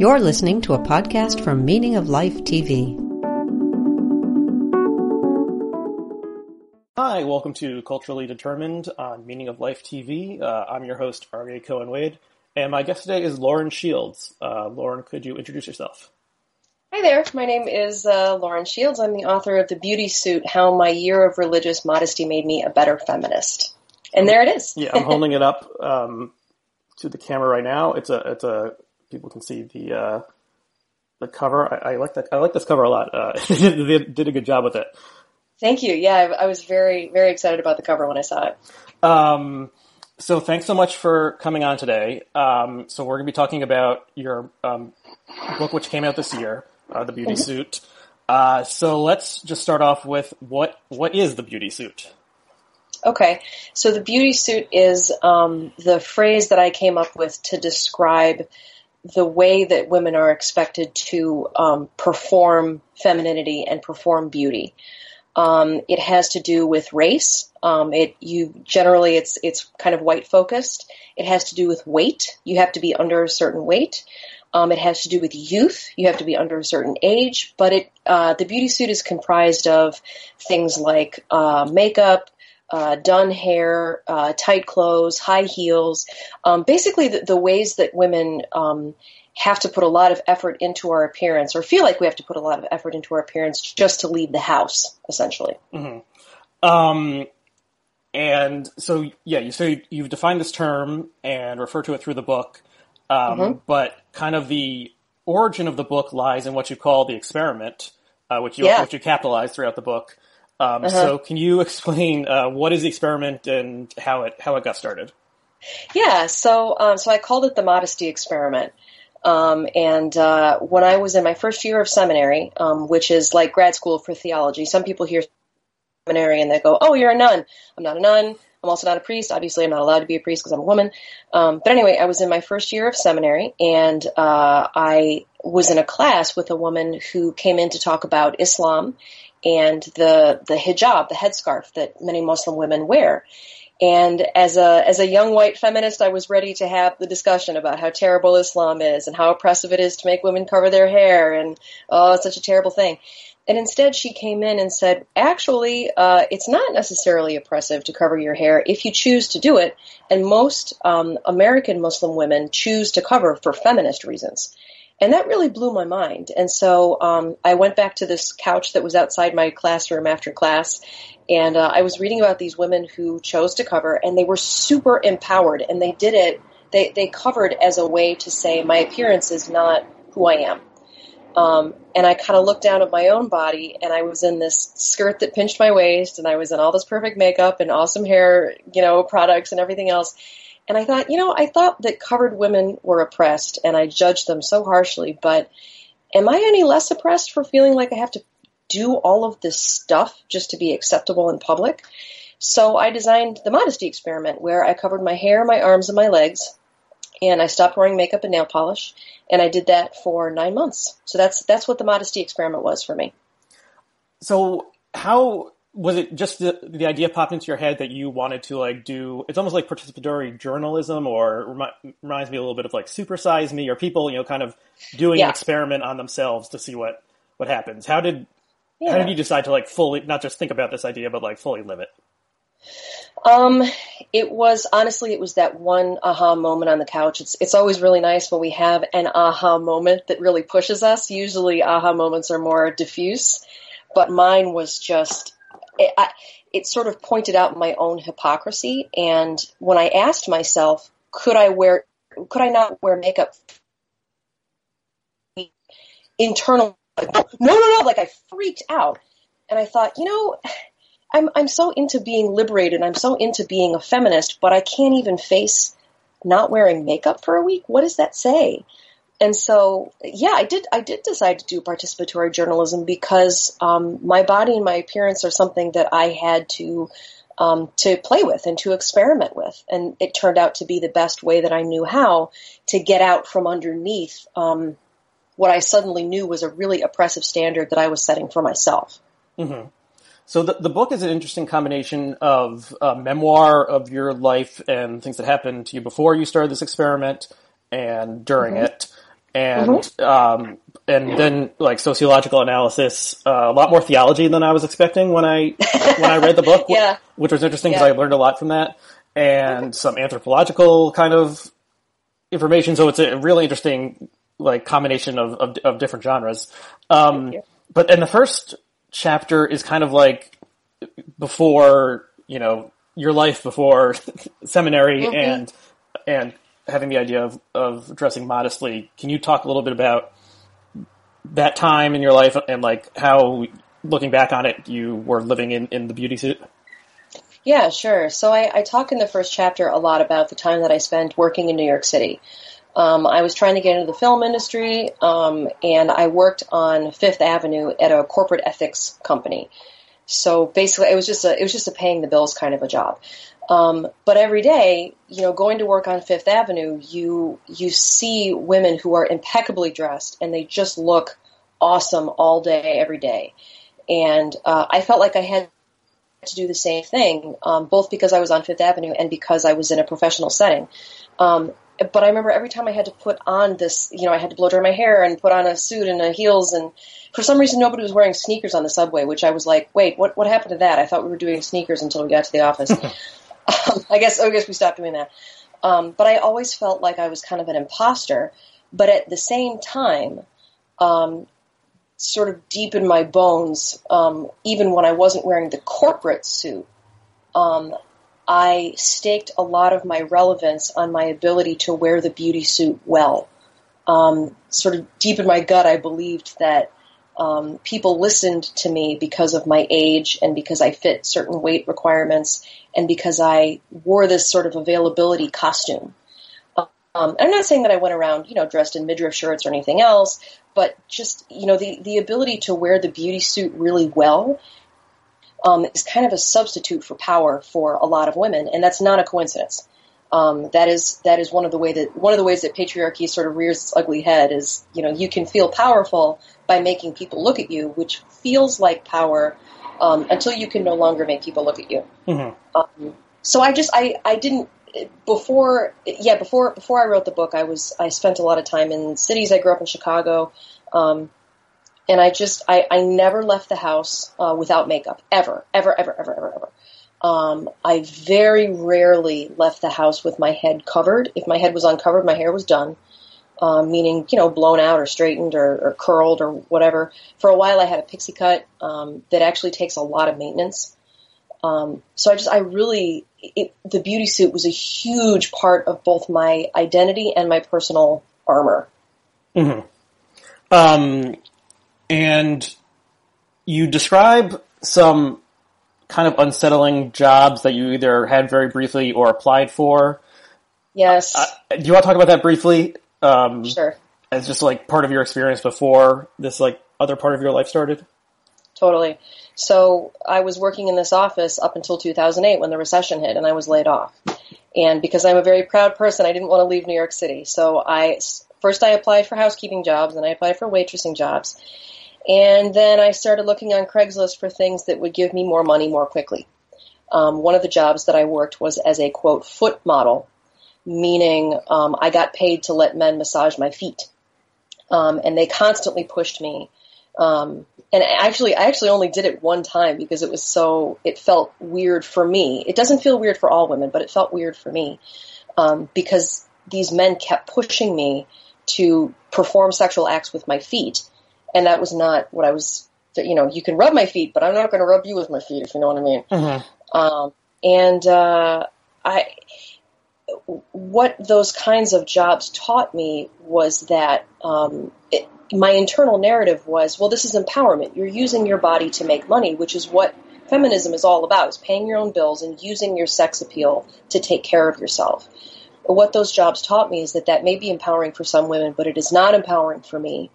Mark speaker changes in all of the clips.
Speaker 1: You're listening to a podcast from Meaning of Life TV.
Speaker 2: Hi, welcome to Culturally Determined on Meaning of Life TV. Uh, I'm your host, Aryeh Cohen Wade, and my guest today is Lauren Shields. Uh, Lauren, could you introduce yourself?
Speaker 3: Hi there, my name is uh, Lauren Shields. I'm the author of The Beauty Suit How My Year of Religious Modesty Made Me a Better Feminist. And there it is.
Speaker 2: yeah, I'm holding it up um, to the camera right now. It's a, it's a, people can see the uh, the cover. I, I, like that. I like this cover a lot. Uh, they did a good job with it.
Speaker 3: Thank you. Yeah, I, I, was very very excited about the cover when I saw it.
Speaker 2: Um, so thanks so much for coming on today. Um, so we're going to be talking about your um, book, which came out this year, uh, the Beauty mm-hmm. Suit. Uh, so let's just start off with what what is the Beauty Suit?
Speaker 3: Okay, so the beauty suit is um, the phrase that I came up with to describe the way that women are expected to um, perform femininity and perform beauty. Um, it has to do with race. Um, it you generally it's it's kind of white focused. It has to do with weight. You have to be under a certain weight. Um, it has to do with youth. You have to be under a certain age. But it uh, the beauty suit is comprised of things like uh, makeup, uh, done hair, uh, tight clothes, high heels, um, basically the, the, ways that women um, have to put a lot of effort into our appearance, or feel like we have to put a lot of effort into our appearance just to leave the house, essentially.
Speaker 2: Mm-hmm. Um, and so, yeah, you so you've defined this term and refer to it through the book, um, mm-hmm. but kind of the origin of the book lies in what you call the experiment, uh, which you yeah. which you capitalize throughout the book. Um, uh-huh. So, can you explain uh, what is the experiment and how it how it got started?
Speaker 3: Yeah, so um, so I called it the modesty experiment. Um, and uh, when I was in my first year of seminary, um, which is like grad school for theology, some people hear seminary and they go, "Oh, you're a nun." I'm not a nun. I'm also not a priest. Obviously, I'm not allowed to be a priest because I'm a woman. Um, but anyway, I was in my first year of seminary, and uh, I was in a class with a woman who came in to talk about Islam and the the hijab, the headscarf that many Muslim women wear. And as a as a young white feminist, I was ready to have the discussion about how terrible Islam is and how oppressive it is to make women cover their hair and oh, it's such a terrible thing. And instead, she came in and said, actually, uh, it's not necessarily oppressive to cover your hair if you choose to do it. And most um, American Muslim women choose to cover for feminist reasons. And that really blew my mind. And so um, I went back to this couch that was outside my classroom after class, and uh, I was reading about these women who chose to cover, and they were super empowered, and they did it. They they covered as a way to say my appearance is not who I am. Um, and I kind of looked down at my own body, and I was in this skirt that pinched my waist, and I was in all this perfect makeup and awesome hair, you know, products and everything else. And I thought, you know, I thought that covered women were oppressed and I judged them so harshly, but am I any less oppressed for feeling like I have to do all of this stuff just to be acceptable in public? So I designed the modesty experiment where I covered my hair, my arms, and my legs, and I stopped wearing makeup and nail polish, and I did that for nine months. So that's that's what the modesty experiment was for me.
Speaker 2: So how was it just the, the idea popped into your head that you wanted to like do it's almost like participatory journalism or remi- reminds me a little bit of like supersize me or people you know kind of doing yeah. an experiment on themselves to see what what happens how did yeah. how did you decide to like fully not just think about this idea but like fully live it
Speaker 3: um it was honestly it was that one aha moment on the couch it's it's always really nice when we have an aha moment that really pushes us usually aha moments are more diffuse but mine was just it, I, it sort of pointed out my own hypocrisy. And when I asked myself, could I wear, could I not wear makeup internal? No, no, no. Like I freaked out. And I thought, you know, I'm, I'm so into being liberated. I'm so into being a feminist, but I can't even face not wearing makeup for a week. What does that say? And so yeah i did i did decide to do participatory journalism because um, my body and my appearance are something that i had to um, to play with and to experiment with and it turned out to be the best way that i knew how to get out from underneath um, what i suddenly knew was a really oppressive standard that i was setting for myself
Speaker 2: mm-hmm. So the, the book is an interesting combination of a memoir of your life and things that happened to you before you started this experiment and during mm-hmm. it and mm-hmm. um, and then like sociological analysis, uh, a lot more theology than I was expecting when I when I read the book.
Speaker 3: yeah.
Speaker 2: which was interesting because yeah. I learned a lot from that, and some anthropological kind of information. So it's a really interesting like combination of of, of different genres. Um, but and the first chapter is kind of like before you know your life before seminary mm-hmm. and and having the idea of, of dressing modestly. Can you talk a little bit about that time in your life and like how looking back on it you were living in, in the beauty suit?
Speaker 3: Yeah, sure. So I, I talk in the first chapter a lot about the time that I spent working in New York City. Um, I was trying to get into the film industry, um, and I worked on Fifth Avenue at a corporate ethics company. So basically, it was just a it was just a paying the bills kind of a job. Um, but every day, you know, going to work on Fifth Avenue, you you see women who are impeccably dressed and they just look awesome all day, every day. And uh, I felt like I had to do the same thing, um, both because I was on Fifth Avenue and because I was in a professional setting. Um, but I remember every time I had to put on this, you know, I had to blow dry my hair and put on a suit and a heels, and for some reason nobody was wearing sneakers on the subway, which I was like, wait, what what happened to that? I thought we were doing sneakers until we got to the office. um, I guess I guess we stopped doing that. Um, but I always felt like I was kind of an imposter. But at the same time, um, sort of deep in my bones, um, even when I wasn't wearing the corporate suit, um, I staked a lot of my relevance on my ability to wear the beauty suit well. Um, sort of deep in my gut, I believed that um, people listened to me because of my age and because I fit certain weight requirements and because I wore this sort of availability costume. Um, I'm not saying that I went around, you know, dressed in midriff shirts or anything else, but just, you know, the, the ability to wear the beauty suit really well um, is kind of a substitute for power for a lot of women, and that's not a coincidence. Um, that is that is one of the way that one of the ways that patriarchy sort of rears its ugly head is you know you can feel powerful by making people look at you, which feels like power um, until you can no longer make people look at you. Mm-hmm. Um, so I just I I didn't before yeah before before I wrote the book I was I spent a lot of time in cities. I grew up in Chicago. Um, and I just I, I never left the house uh, without makeup ever ever ever ever ever ever. Um, I very rarely left the house with my head covered. If my head was uncovered, my hair was done, um, meaning you know blown out or straightened or, or, curled or whatever. For a while, I had a pixie cut um, that actually takes a lot of maintenance. Um, so I just I really it, the beauty suit was a huge part of both my identity and my personal armor.
Speaker 2: Mm-hmm. Um, and you describe some kind of unsettling jobs that you either had very briefly or applied for.
Speaker 3: Yes.
Speaker 2: Uh, do you want to talk about that briefly?
Speaker 3: Um, sure.
Speaker 2: As just like part of your experience before this like other part of your life started?
Speaker 3: Totally. So I was working in this office up until 2008 when the recession hit and I was laid off. And because I'm a very proud person, I didn't want to leave New York City. So I first I applied for housekeeping jobs and I applied for waitressing jobs. And then I started looking on Craigslist for things that would give me more money more quickly. Um, one of the jobs that I worked was as a quote foot model, meaning um, I got paid to let men massage my feet, um, and they constantly pushed me. Um, and actually, I actually only did it one time because it was so it felt weird for me. It doesn't feel weird for all women, but it felt weird for me um, because these men kept pushing me to perform sexual acts with my feet and that was not what I was. You know, you can rub my feet, but I'm not going to rub you with my feet, if you know what I mean. Mm-hmm. Um, and uh, I, what those kinds of jobs taught me was that um, it, my internal narrative was, well, this is empowerment. You're using your body to make money, which is what feminism is all about: is paying your own bills and using your sex appeal to take care of yourself. What those jobs taught me is that that may be empowering for some women, but it is not empowering for me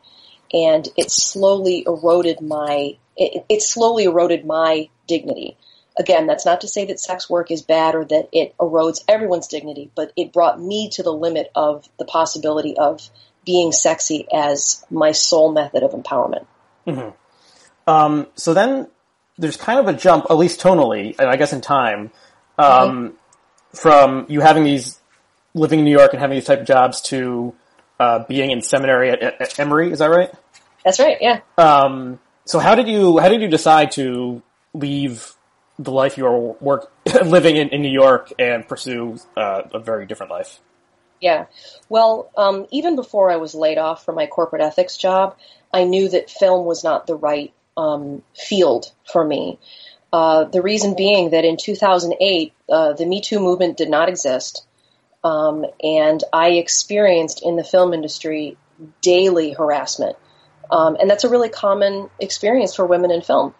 Speaker 3: and it slowly eroded my it, it slowly eroded my dignity. Again, that's not to say that sex work is bad or that it erodes everyone's dignity, but it brought me to the limit of the possibility of being sexy as my sole method of empowerment.
Speaker 2: Mm-hmm. Um, so then there's kind of a jump, at least tonally, and I guess in time, um, mm-hmm. from you having these living in New York and having these type of jobs to uh, being in seminary at, at, Emory. Is that right?
Speaker 3: That's right. Yeah.
Speaker 2: Um, so how did you how did you decide to leave the life you were work living in, in New York and pursue uh, a very different life?
Speaker 3: Yeah. Well, um, even before I was laid off from my corporate ethics job, I knew that film was not the right um, field for me. Uh, the reason being that in 2008, uh, the Me Too movement did not exist. Um, and I experienced in the film industry daily harassment. Um, and that's a really common experience for women in film.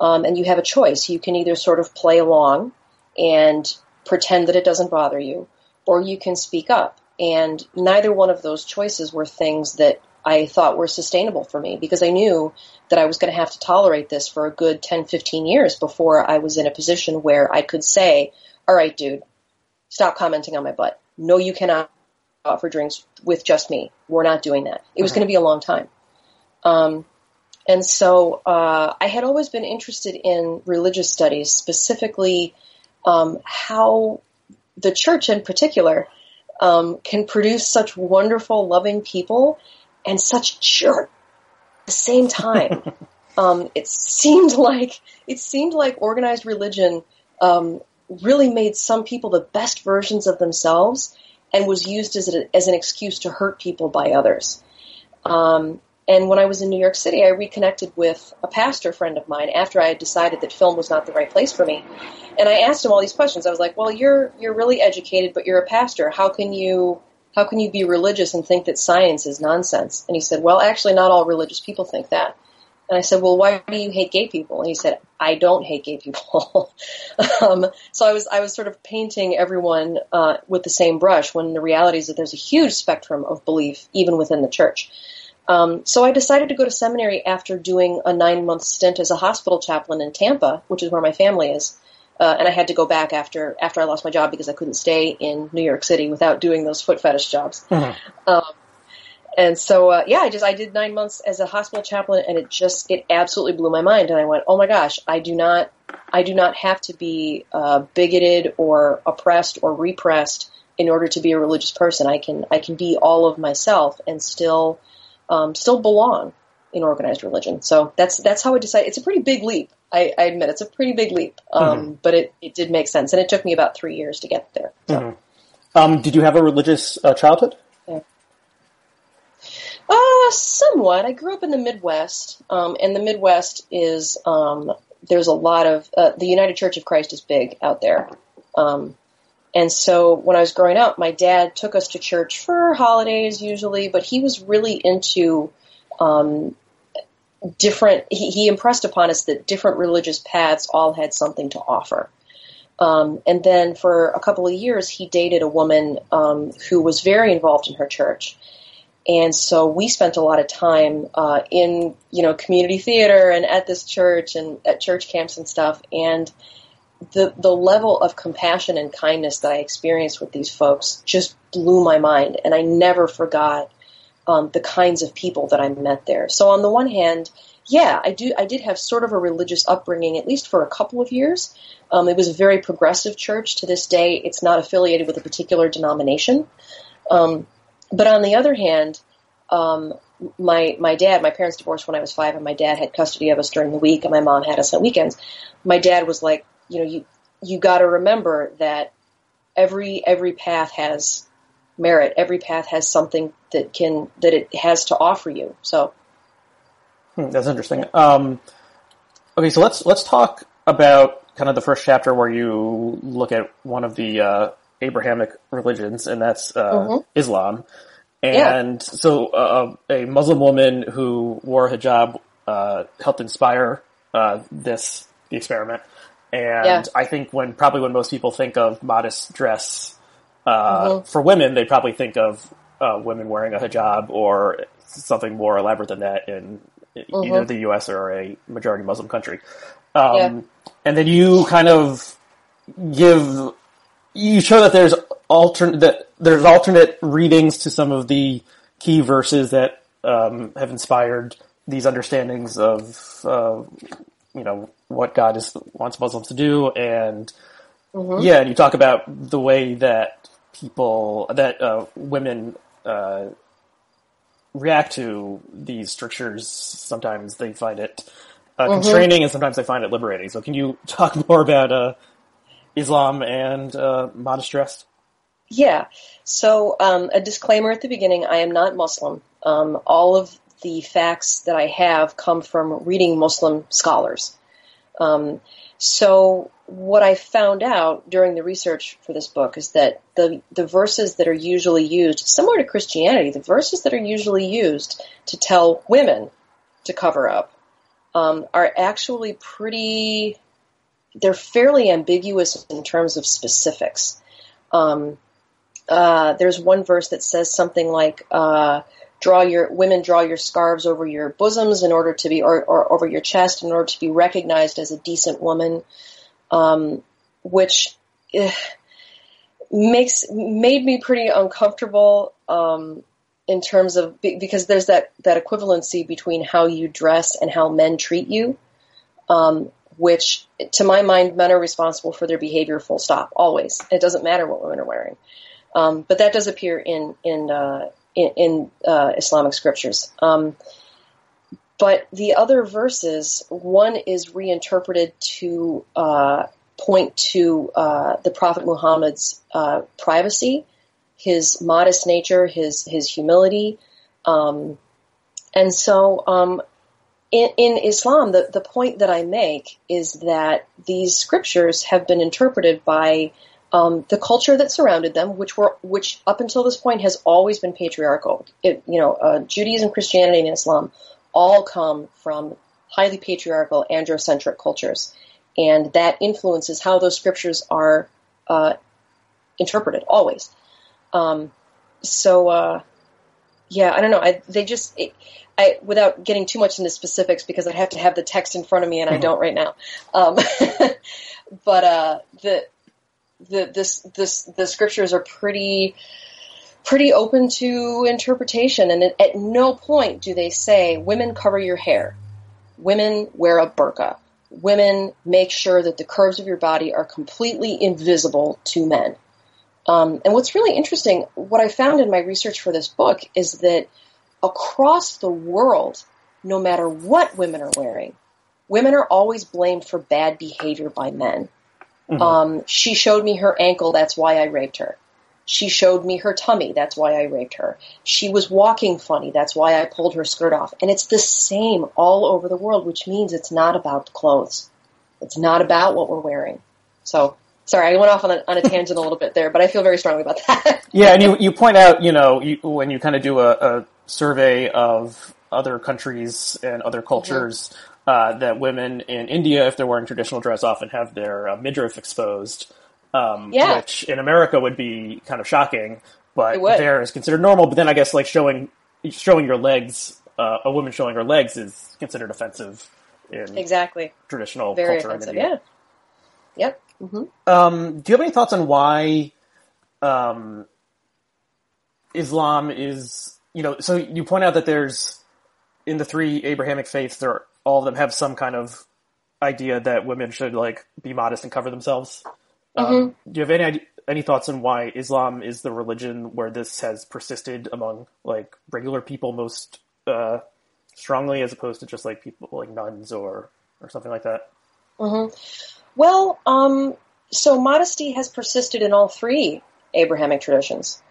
Speaker 3: Um, and you have a choice. You can either sort of play along and pretend that it doesn't bother you, or you can speak up. And neither one of those choices were things that I thought were sustainable for me because I knew that I was going to have to tolerate this for a good 10, 15 years before I was in a position where I could say, all right, dude, stop commenting on my butt no, you cannot offer drinks with just me. We're not doing that. It was going to be a long time. Um, and so uh, I had always been interested in religious studies, specifically um, how the church in particular um, can produce such wonderful, loving people and such jerk at the same time. um, it seemed like it seemed like organized religion um, really made some people the best versions of themselves and was used as, a, as an excuse to hurt people by others. Um, and when I was in New York City, I reconnected with a pastor friend of mine after I had decided that film was not the right place for me. And I asked him all these questions. I was like, "Well, you're you're really educated, but you're a pastor. How can you how can you be religious and think that science is nonsense?" And he said, "Well, actually, not all religious people think that." And I said, well, why do you hate gay people? And he said, I don't hate gay people. um, so I was, I was sort of painting everyone uh, with the same brush when the reality is that there's a huge spectrum of belief even within the church. Um, so I decided to go to seminary after doing a nine month stint as a hospital chaplain in Tampa, which is where my family is. Uh, and I had to go back after after I lost my job because I couldn't stay in New York City without doing those foot fetish jobs. Mm-hmm. Um, and so uh, yeah, I just I did nine months as a hospital chaplain, and it just it absolutely blew my mind. And I went, oh my gosh, I do not I do not have to be uh, bigoted or oppressed or repressed in order to be a religious person. I can I can be all of myself and still um, still belong in organized religion. So that's that's how I decided. It's a pretty big leap. I, I admit it's a pretty big leap, um, mm-hmm. but it, it did make sense, and it took me about three years to get there. So. Mm-hmm.
Speaker 2: Um, did you have a religious uh, childhood?
Speaker 3: Uh, somewhat. I grew up in the Midwest, um, and the Midwest is um, there's a lot of uh, the United Church of Christ is big out there. Um, and so when I was growing up, my dad took us to church for holidays usually, but he was really into um, different. He, he, impressed upon us that different religious paths all had something to offer. Um, and then for a couple of years, he dated a woman um, who was very involved in her church. And so we spent a lot of time uh, in, you know, community theater and at this church and at church camps and stuff. And the the level of compassion and kindness that I experienced with these folks just blew my mind, and I never forgot um, the kinds of people that I met there. So on the one hand, yeah, I do. I did have sort of a religious upbringing, at least for a couple of years. Um, it was a very progressive church. To this day, it's not affiliated with a particular denomination. Um, but on the other hand, um, my my dad, my parents divorced when I was five, and my dad had custody of us during the week, and my mom had us on weekends. My dad was like, you know, you you got to remember that every every path has merit. Every path has something that can that it has to offer you. So
Speaker 2: hmm, that's interesting. Um, okay, so let's let's talk about kind of the first chapter where you look at one of the uh, Abrahamic religions, and that's uh, mm-hmm. Islam. And yeah. so, uh, a Muslim woman who wore a hijab uh, helped inspire uh, this the experiment. And yeah. I think when probably when most people think of modest dress uh, mm-hmm. for women, they probably think of uh, women wearing a hijab or something more elaborate than that in mm-hmm. either the U.S. or a majority Muslim country. Um, yeah. And then you kind of give you show that there's alternate that there's alternate readings to some of the key verses that um, have inspired these understandings of uh, you know what God is wants Muslims to do, and mm-hmm. yeah, and you talk about the way that people that uh, women uh, react to these strictures. Sometimes they find it uh, mm-hmm. constraining, and sometimes they find it liberating. So, can you talk more about uh, Islam and uh, modest dress?
Speaker 3: Yeah. So, um, a disclaimer at the beginning: I am not Muslim. Um, all of the facts that I have come from reading Muslim scholars. Um, so, what I found out during the research for this book is that the the verses that are usually used, similar to Christianity, the verses that are usually used to tell women to cover up um, are actually pretty. They're fairly ambiguous in terms of specifics. Um, uh, there's one verse that says something like, uh, "Draw your women, draw your scarves over your bosoms in order to be, or, or over your chest in order to be recognized as a decent woman." um, which uh, makes made me pretty uncomfortable um, in terms of because there's that that equivalency between how you dress and how men treat you, um, which to my mind men are responsible for their behavior. Full stop. Always. It doesn't matter what women are wearing, um, but that does appear in in uh, in, in uh, Islamic scriptures. Um, but the other verses, one is reinterpreted to uh, point to uh, the Prophet Muhammad's uh, privacy, his modest nature, his his humility, um, and so um, in, in, Islam, the, the point that I make is that these scriptures have been interpreted by um, the culture that surrounded them, which were which up until this point has always been patriarchal. It, you know, uh, Judaism, Christianity, and Islam all come from highly patriarchal, androcentric cultures. And that influences how those scriptures are uh, interpreted, always. Um, so, uh, yeah, I don't know. I, they just, it, I, without getting too much into specifics, because I have to have the text in front of me, and mm-hmm. I don't right now. Um, but uh, the the this this the scriptures are pretty pretty open to interpretation. And at no point do they say, women cover your hair, women wear a burqa, women make sure that the curves of your body are completely invisible to men. Um, and what's really interesting, what I found in my research for this book is that across the world, no matter what women are wearing, women are always blamed for bad behavior by men. Mm-hmm. Um, she showed me her ankle, that's why I raped her. She showed me her tummy. That's why I raped her. She was walking funny. That's why I pulled her skirt off. And it's the same all over the world, which means it's not about the clothes. It's not about what we're wearing. So, sorry, I went off on a, on a tangent a little bit there, but I feel very strongly about that.
Speaker 2: yeah, and you, you point out, you know, you, when you kind of do a, a, survey of other countries and other cultures, mm-hmm. uh, that women in India, if they're wearing traditional dress, often have their uh, midriff exposed um, yeah. which in America would be kind of shocking, but there is considered normal. But then I guess like showing showing your legs, uh, a woman showing her legs is considered offensive in
Speaker 3: exactly
Speaker 2: traditional
Speaker 3: Very
Speaker 2: culture.
Speaker 3: Offensive, yeah. Yep.
Speaker 2: Mm-hmm. Um, do you have any thoughts on why um, Islam is? You know, so you point out that there's in the three Abrahamic faiths, there all of them have some kind of idea that women should like be modest and cover themselves. Um, mm-hmm. do you have any any thoughts on why Islam is the religion where this has persisted among like regular people most uh, strongly, as opposed to just like people like nuns or or something like that?
Speaker 3: Mm-hmm. Well, um, so modesty has persisted in all three Abrahamic traditions.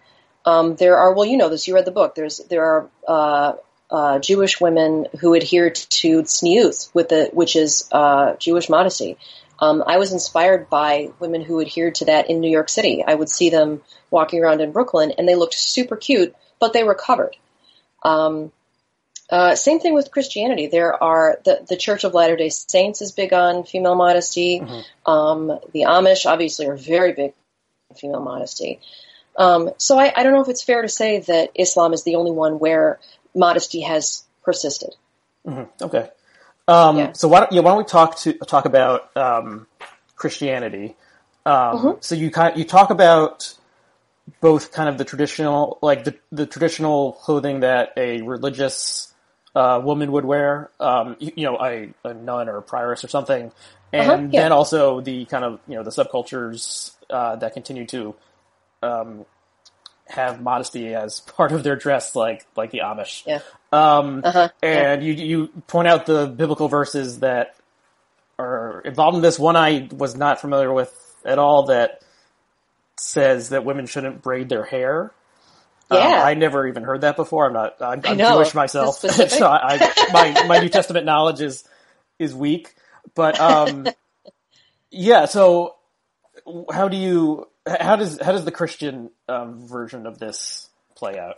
Speaker 3: Um, there are well, you know this. You read the book. There's there are uh, uh, Jewish women who adhere to tzniut, with the which is uh, Jewish modesty. Um, I was inspired by women who adhered to that in New York City. I would see them walking around in Brooklyn, and they looked super cute, but they were covered. Um, uh, same thing with Christianity. There are the the Church of Latter Day Saints is big on female modesty. Mm-hmm. Um, the Amish obviously are very big on female modesty. Um, so I, I don't know if it's fair to say that Islam is the only one where modesty has persisted.
Speaker 2: Mm-hmm. Okay. Um, yeah. So why don't, yeah, why don't we talk to talk about um, Christianity? Um, mm-hmm. So you kind you talk about both kind of the traditional like the, the traditional clothing that a religious uh, woman would wear, um, you, you, know, a, a, nun or a prioress or something, and uh-huh, yeah. then also the kind of you know the subcultures uh, that continue to um, have modesty as part of their dress, like like the Amish.
Speaker 3: Yeah.
Speaker 2: Um,
Speaker 3: Uh-huh,
Speaker 2: and you you point out the biblical verses that are involved in this. One I was not familiar with at all that says that women shouldn't braid their hair. Um,
Speaker 3: Yeah.
Speaker 2: I never even heard that before. I'm not. I'm, I'm
Speaker 3: know.
Speaker 2: Jewish myself, so I, I, my my New Testament knowledge is is weak. But um, yeah. So how do you? How does how does the Christian um, version of this play out?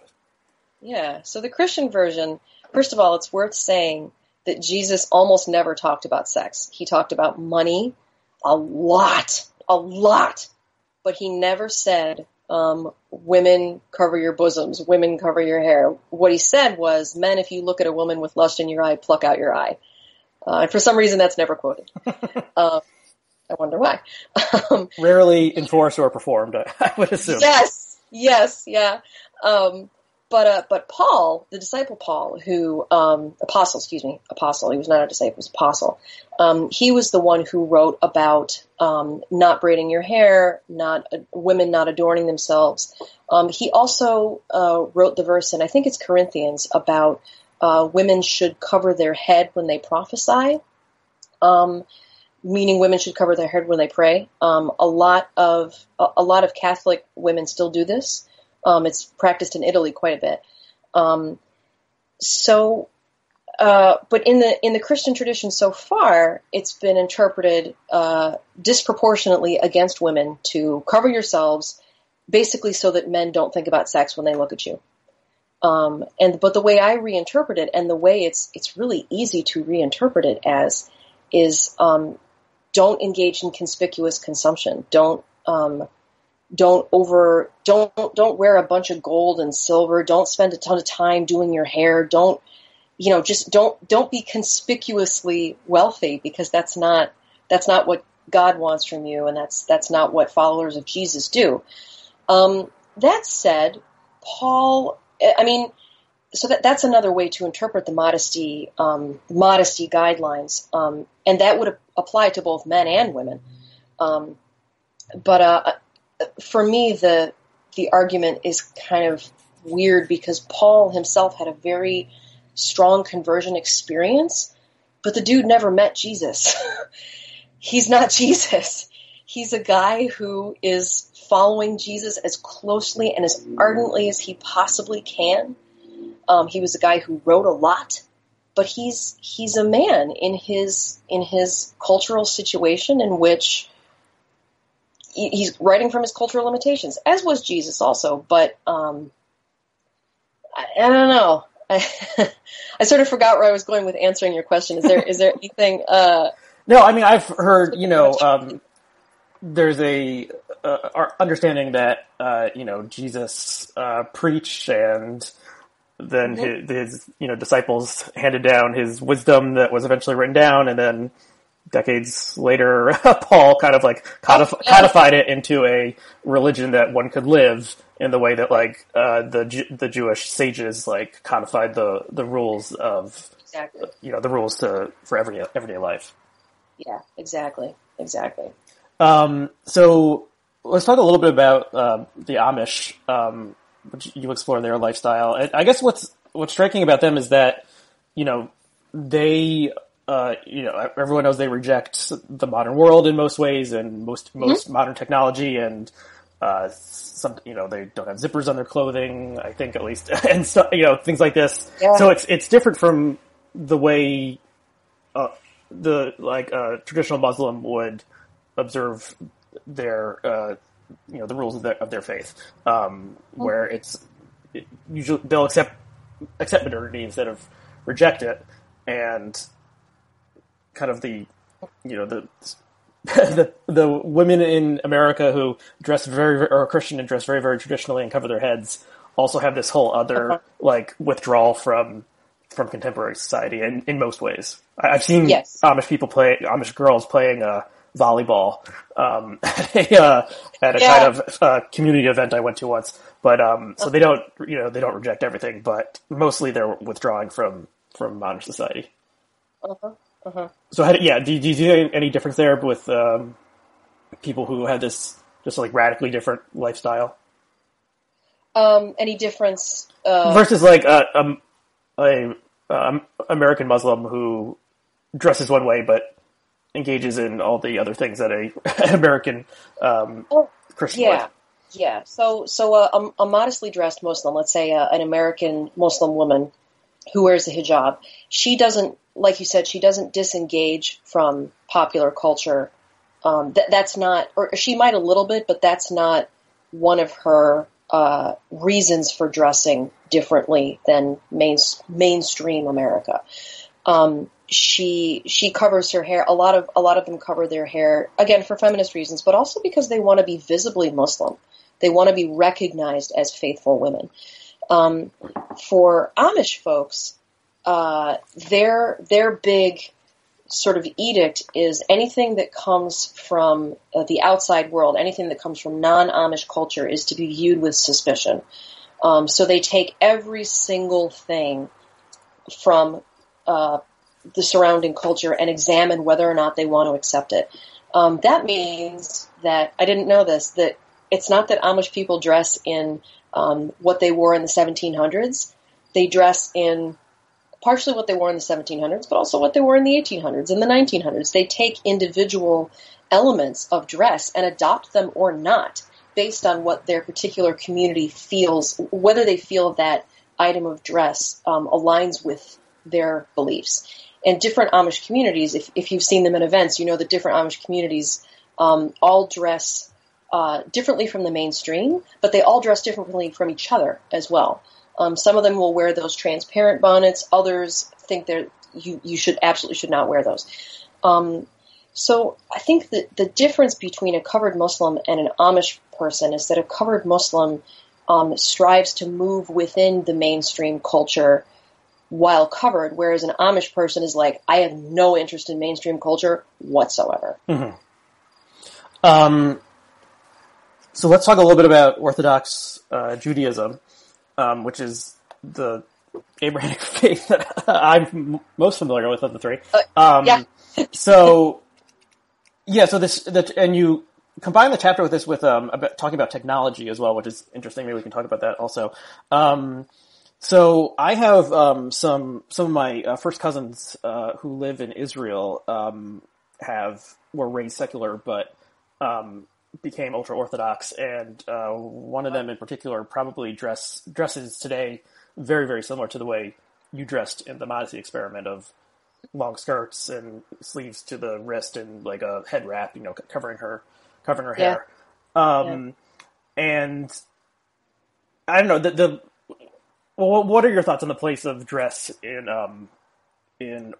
Speaker 3: Yeah. So the Christian version, first of all, it's worth saying that Jesus almost never talked about sex. He talked about money a lot, a lot, but he never said, um, women cover your bosoms, women cover your hair. What he said was, men, if you look at a woman with lust in your eye, pluck out your eye. Uh, and for some reason, that's never quoted. uh, I wonder why. um,
Speaker 2: Rarely enforced or performed, I would assume.
Speaker 3: Yes, yes, yeah. Um, but uh, but Paul, the disciple Paul, who um, apostle, excuse me, apostle. He was not a disciple, he was apostle. Um, he was the one who wrote about um, not braiding your hair, not uh, women not adorning themselves. Um, he also uh, wrote the verse, and I think it's Corinthians, about uh, women should cover their head when they prophesy. Um, meaning women should cover their head when they pray. Um, a lot of a, a lot of Catholic women still do this. Um, it's practiced in Italy quite a bit. Um, so, uh, but in the in the Christian tradition so far, it's been interpreted uh, disproportionately against women to cover yourselves, basically so that men don't think about sex when they look at you. Um, and but the way I reinterpret it, and the way it's it's really easy to reinterpret it as, is um, don't engage in conspicuous consumption. Don't um, don't over don't don't wear a bunch of gold and silver. Don't spend a ton of time doing your hair. Don't you know just don't don't be conspicuously wealthy because that's not that's not what God wants from you, and that's that's not what followers of Jesus do. Um, that said, Paul, I mean, so that that's another way to interpret the modesty um, modesty guidelines, um, and that would apply to both men and women. Um, but uh, for me, the the argument is kind of weird because Paul himself had a very strong conversion experience, but the dude never met Jesus. He's not Jesus. He's a guy who is following Jesus as closely and as ardently as he possibly can. Um, he was a guy who wrote a lot, but he's he's a man in his in his cultural situation in which he's writing from his cultural limitations, as was Jesus also. But um, I, I don't know. I, I sort of forgot where I was going with answering your question. Is there is there anything? Uh,
Speaker 2: No, I mean I've heard you know um, there's a uh, our understanding that uh, you know Jesus uh, preached and then his, his you know disciples handed down his wisdom that was eventually written down, and then decades later Paul kind of like codif-
Speaker 3: yeah.
Speaker 2: codified it into a religion that one could live in the way that like uh, the Ju- the Jewish sages like codified the the rules of
Speaker 3: exactly.
Speaker 2: you know the rules to for everyday everyday life.
Speaker 3: Yeah. Exactly. Exactly.
Speaker 2: Um, so let's talk a little bit about um, the Amish, um, which you explore their lifestyle. And I guess what's what's striking about them is that you know they uh, you know everyone knows they reject the modern world in most ways and most most modern technology and uh, some you know they don't have zippers on their clothing. I think at least and so you know things like this.
Speaker 3: Yeah.
Speaker 2: So it's it's different from the way uh, the like uh, traditional Muslim would observe their uh, you know the rules of their of their faith, um, where it's it, usually they'll accept accept modernity instead of reject it, and kind of the you know the the the women in America who dress very very- or are Christian and dress very very traditionally and cover their heads also have this whole other like withdrawal from from contemporary society in, in most ways. I've seen
Speaker 3: Yes.
Speaker 2: Amish people play Amish girls playing uh, volleyball um, at a, uh, at a
Speaker 3: Yeah.
Speaker 2: kind of uh, community event I went to once. But um, so they don't you know they don't reject everything, but mostly they're withdrawing from from modern society.
Speaker 3: Uh-huh. Uh-huh.
Speaker 2: So do- yeah, do, do you see any difference there with um, people who have this just like radically different lifestyle?
Speaker 3: Um, any difference uh,
Speaker 2: versus like a, a, a um, American Muslim who dresses one way but engages in all the other things that a American um,
Speaker 3: oh,
Speaker 2: Christian
Speaker 3: yeah.
Speaker 2: would.
Speaker 3: Yeah, so so uh, a, a modestly dressed Muslim, let's say uh, an American Muslim woman who wears a hijab, she doesn't, like you said, she doesn't disengage from popular culture. Um, that, that's not, or she might a little bit, but that's not one of her uh, reasons for dressing differently than main, mainstream America. Um, she she covers her hair. A lot of a lot of them cover their hair again for feminist reasons, but also because they want to be visibly Muslim. They want to be recognized as faithful women. Um, for Amish folks, uh, their their big sort of edict is anything that comes from uh, the outside world, anything that comes from non-Amish culture, is to be viewed with suspicion. Um, so they take every single thing from uh, the surrounding culture and examine whether or not they want to accept it. Um, that means that I didn't know this that it's not that Amish people dress in um, what they wore in the 1700s. They dress in partially what they wore in the 1700s, but also what they wore in the 1800s and the 1900s. They take individual elements of dress and adopt them or not based on what their particular community feels, whether they feel that item of dress um, aligns with their beliefs. And different Amish communities, if, if you've seen them in events, you know that different Amish communities um, all dress uh, differently from the mainstream, but they all dress differently from each other as well. Um, some of them will wear those transparent bonnets. Others think they're you you should absolutely should not wear those. Um, so I think that the difference between a covered Muslim and an Amish person is that a covered Muslim um, strives to move within the mainstream culture while covered, whereas an Amish person is like, I have no interest in mainstream culture whatsoever.
Speaker 2: Mm-hmm. Um, so let's talk a little bit about Orthodox uh, Judaism um, which is the Abrahamic faith that I'm most familiar with of the three. Um,
Speaker 3: yeah.
Speaker 2: so, yeah, so this, that, and you combine the chapter with this with um, about, talking about technology as well, which is interesting. Maybe we can talk about that also. Um, so I have um, some some of my uh, first cousins uh, who live in Israel um, have were raised secular, but um, became ultra orthodox, and uh, one of them in particular probably dress dresses today very very similar to the way you dressed in the modesty experiment of long skirts and sleeves to the wrist and like a head wrap, you know, covering her covering her hair. Um, yeah. And I don't know the the. Well, what are your thoughts on the place of dress in um, in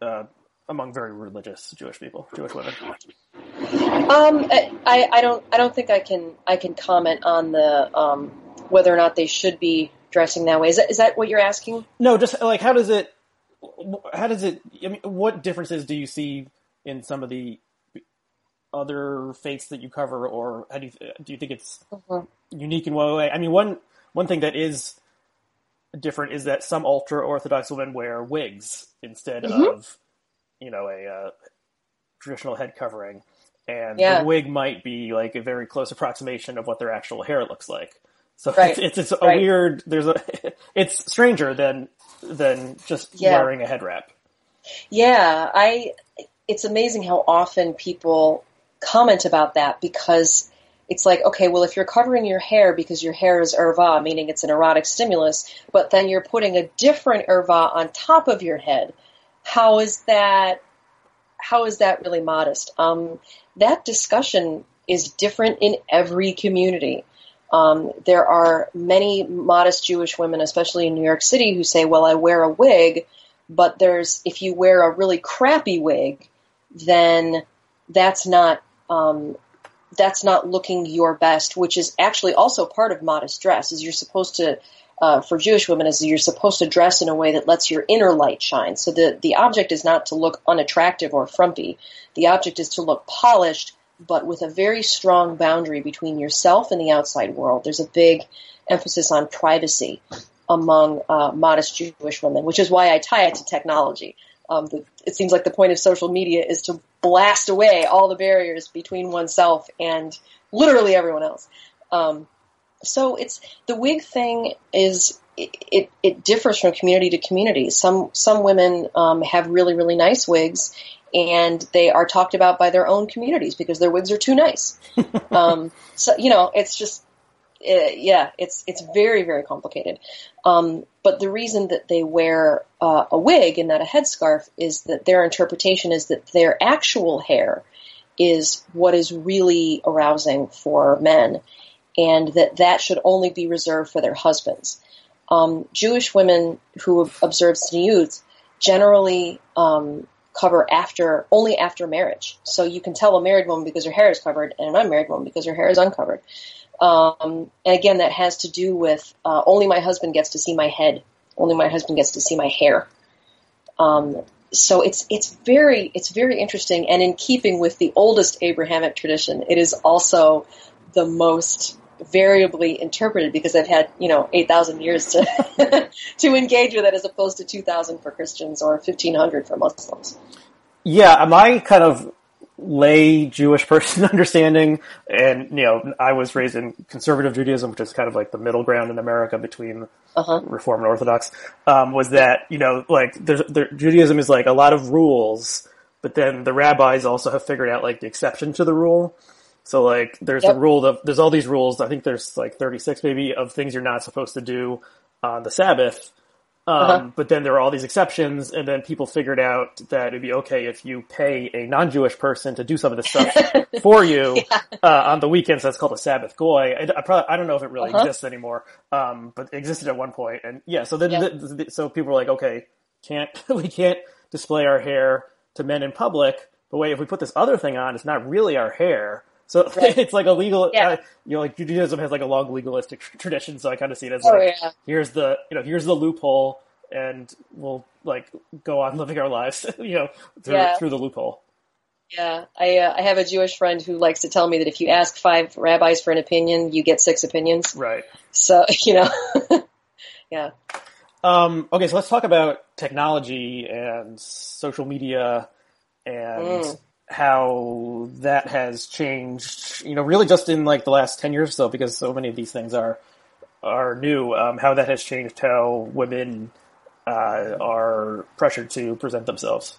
Speaker 2: uh, among very religious Jewish people, Jewish women?
Speaker 3: Um, I, I don't I don't think I can I can comment on the um, whether or not they should be dressing that way. Is that, is that what you're asking?
Speaker 2: No, just like how does it how does it I mean what differences do you see in some of the other faiths that you cover or how do you do you think it's mm-hmm. unique in one way? I mean one one thing that is different is that some ultra orthodox women wear wigs instead mm-hmm. of you know a uh, traditional head covering, and yeah. the wig might be like a very close approximation of what their actual hair looks like. So right. it's, it's, it's a right. weird. There's a it's stranger than than just yeah. wearing a head wrap.
Speaker 3: Yeah, I. It's amazing how often people comment about that because it's like, okay, well, if you're covering your hair because your hair is erva, meaning it's an erotic stimulus, but then you're putting a different erva on top of your head, how is that? How is that really modest? Um, that discussion is different in every community. Um, there are many modest Jewish women, especially in New York City, who say, "Well, I wear a wig," but there's if you wear a really crappy wig, then that's not um, that's not looking your best, which is actually also part of modest dress. Is you're supposed to uh, for Jewish women is you're supposed to dress in a way that lets your inner light shine. So the, the object is not to look unattractive or frumpy. The object is to look polished, but with a very strong boundary between yourself and the outside world. There's a big emphasis on privacy among uh, modest Jewish women, which is why I tie it to technology. Um, the, it seems like the point of social media is to blast away all the barriers between oneself and literally everyone else. Um, So it's the wig thing is it, it, it differs from community to community. Some some women um, have really really nice wigs, and they are talked about by their own communities because their wigs are too nice. um, so you know, it's just uh, yeah, it's it's very very complicated. Um, but the reason that they wear uh, a wig and not a headscarf is that their interpretation is that their actual hair is what is really arousing for men, and that that should only be reserved for their husbands. Um, Jewish women who observe tzniut generally um, cover after only after marriage. So you can tell a married woman because her hair is covered, and an unmarried woman because her hair is uncovered. Um, and again, that has to do with uh, only my husband gets to see my head, only my husband gets to see my hair. Um, so it's it's very it's very interesting, and in keeping with the oldest Abrahamic tradition, it is also the most variably interpreted because I've had you know eight thousand years to to engage with it as opposed to two thousand for Christians or fifteen hundred for Muslims.
Speaker 2: Yeah, my kind of lay Jewish person understanding, and you know, I was raised in conservative Judaism, which is kind of like the middle ground in America between uh-huh. Reform and Orthodox. Um, was that you know, like there's, there, Judaism is like a lot of rules, but then the rabbis also have figured out like the exception to the rule. So like there's yep. a rule of there's all these rules. I think there's like 36 maybe of things you're not supposed to do on the Sabbath. Um, uh-huh. But then there are all these exceptions, and then people figured out that it'd be okay if you pay a non-Jewish person to do some of this stuff for you yeah. uh, on the weekends. That's called a Sabbath goy. I, I, probably I don't know if it really uh-huh. exists anymore, um, but it existed at one point. And yeah, so then yeah. The, the, so people were like, okay, can't we can't display our hair to men in public? But wait, if we put this other thing on, it's not really our hair. So right. it's like a legal, yeah. uh, you know, like Judaism has like a long legalistic tradition. So I kind of see it as oh, like, yeah. here's the, you know, here's the loophole, and we'll like go on living our lives, you know, through, yeah. through the loophole.
Speaker 3: Yeah, I uh, I have a Jewish friend who likes to tell me that if you ask five rabbis for an opinion, you get six opinions.
Speaker 2: Right.
Speaker 3: So you know, yeah.
Speaker 2: Um, okay, so let's talk about technology and social media and mm how that has changed, you know, really just in like the last 10 years or so, because so many of these things are, are new, um, how that has changed how women, uh, are pressured to present themselves.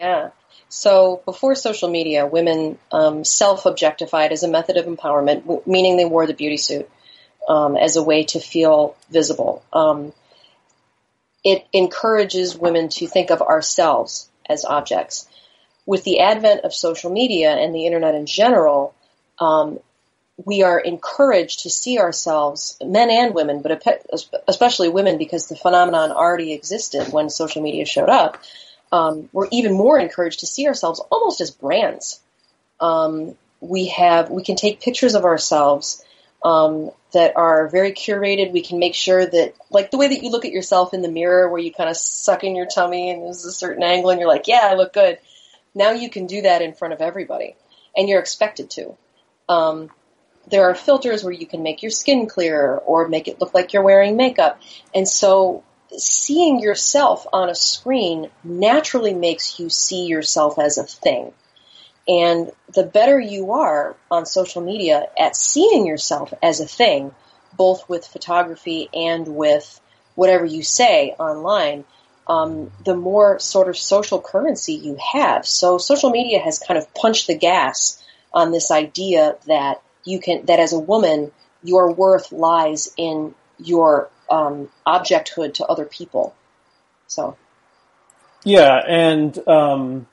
Speaker 3: Yeah. So before social media, women um, self-objectified as a method of empowerment, meaning they wore the beauty suit um, as a way to feel visible. Um, it encourages women to think of ourselves as objects with the advent of social media and the internet in general, um, we are encouraged to see ourselves, men and women, but especially women, because the phenomenon already existed when social media showed up. Um, we're even more encouraged to see ourselves almost as brands. Um, we have we can take pictures of ourselves um, that are very curated. We can make sure that, like the way that you look at yourself in the mirror, where you kind of suck in your tummy and there's a certain angle, and you're like, "Yeah, I look good." Now you can do that in front of everybody, and you're expected to. Um, there are filters where you can make your skin clearer or make it look like you're wearing makeup. And so seeing yourself on a screen naturally makes you see yourself as a thing. And the better you are on social media at seeing yourself as a thing, both with photography and with whatever you say online, um, the more sort of social currency you have. So social media has kind of punched the gas on this idea that you can, that as a woman, your worth lies in your um, objecthood to other people. So.
Speaker 2: Yeah, and um,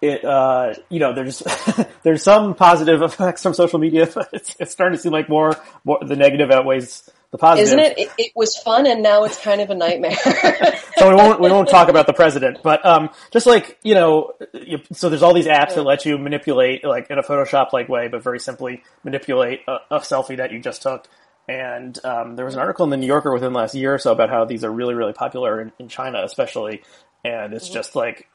Speaker 2: it uh, you know there's there's some positive effects from social media, but it's, it's starting to seem like more more the negative outweighs the positive.
Speaker 3: Isn't it? it? It was fun, and now it's kind of a nightmare.
Speaker 2: so we won't we won't talk about the president, but um, just like you know, you, so there's all these apps that let you manipulate, like in a Photoshop like way, but very simply manipulate a, a selfie that you just took. And um, there was an article in the New Yorker within the last year or so about how these are really, really popular in, in China, especially. And it's mm-hmm. just like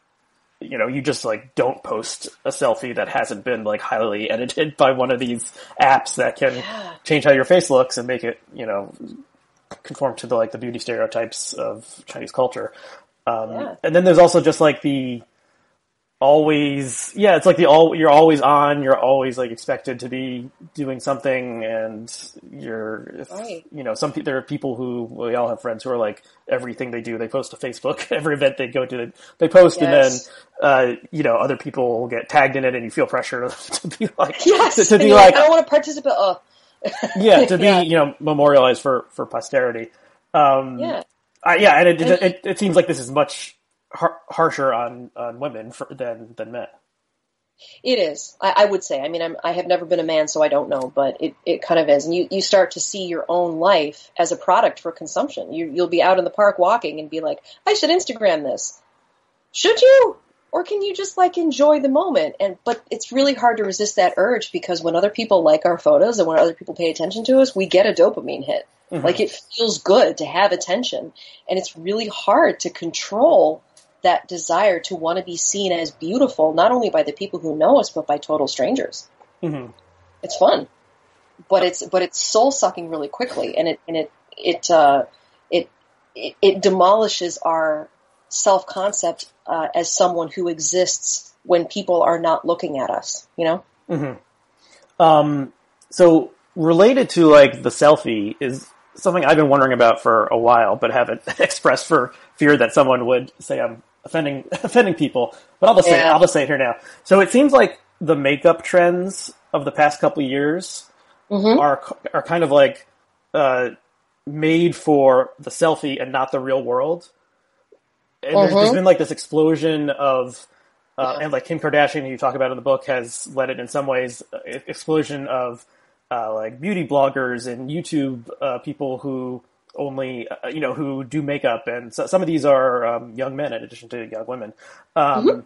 Speaker 2: you know, you just like don't post a selfie that hasn't been like highly edited by one of these apps that can yeah. change how your face looks and make it, you know, conform to the like the beauty stereotypes of Chinese culture. Um, yeah. and then there's also just like the, always yeah it's like the all you're always on you're always like expected to be doing something and you're
Speaker 3: Right.
Speaker 2: you know some there are people who we all have friends who are like everything they do they post to facebook every event they go to they, post
Speaker 3: Yes.
Speaker 2: and then uh you know other people get tagged in it and you feel pressure to be like
Speaker 3: Yes,
Speaker 2: to, to be
Speaker 3: you're
Speaker 2: like
Speaker 3: I don't want to participate. Oh,
Speaker 2: yeah to be
Speaker 3: Yeah.
Speaker 2: you know memorialized for for posterity um
Speaker 3: yeah,
Speaker 2: yeah and it, it,
Speaker 3: And-
Speaker 2: it it seems like this is much har- harsher on on women for, than than men
Speaker 3: it is. I, I would say. I mean, I'm, I have never been a man, so I don't know, but it, it kind of is. And you, you start to see your own life as a product for consumption. You, you'll be out in the park walking and be like, I should Instagram this. Should you? Or can you just like enjoy the moment? And but it's really hard to resist that urge because when other people like our photos and when other people pay attention to us, we get a dopamine hit. Mm-hmm. Like it feels good to have attention, and it's really hard to control that desire to want to be seen as beautiful, not only by the people who know us, but by total strangers.
Speaker 2: hmm
Speaker 3: It's fun, but it's but it's soul sucking really quickly, and it and it it uh, it, it it demolishes our self concept uh, as someone who exists when people are not looking at us. You know?
Speaker 2: Um, so related to like the selfie is something I've been wondering about for a while, but haven't expressed for fear that someone would say I'm offending offending people. But I'll just say I'll just say it here now. So it seems like the makeup trends of the past couple of years
Speaker 3: Mhm.
Speaker 2: are are kind of like uh, made for the selfie and not the real world. And there's, there's
Speaker 3: Mhm.
Speaker 2: been like this explosion of uh,
Speaker 3: Yeah.
Speaker 2: and like Kim Kardashian, who you talk about in the book, has led it in some ways uh, explosion of uh, like beauty bloggers and YouTube uh, people who only uh, you know who do makeup, and so, some of these are um, young men in addition to young women, um,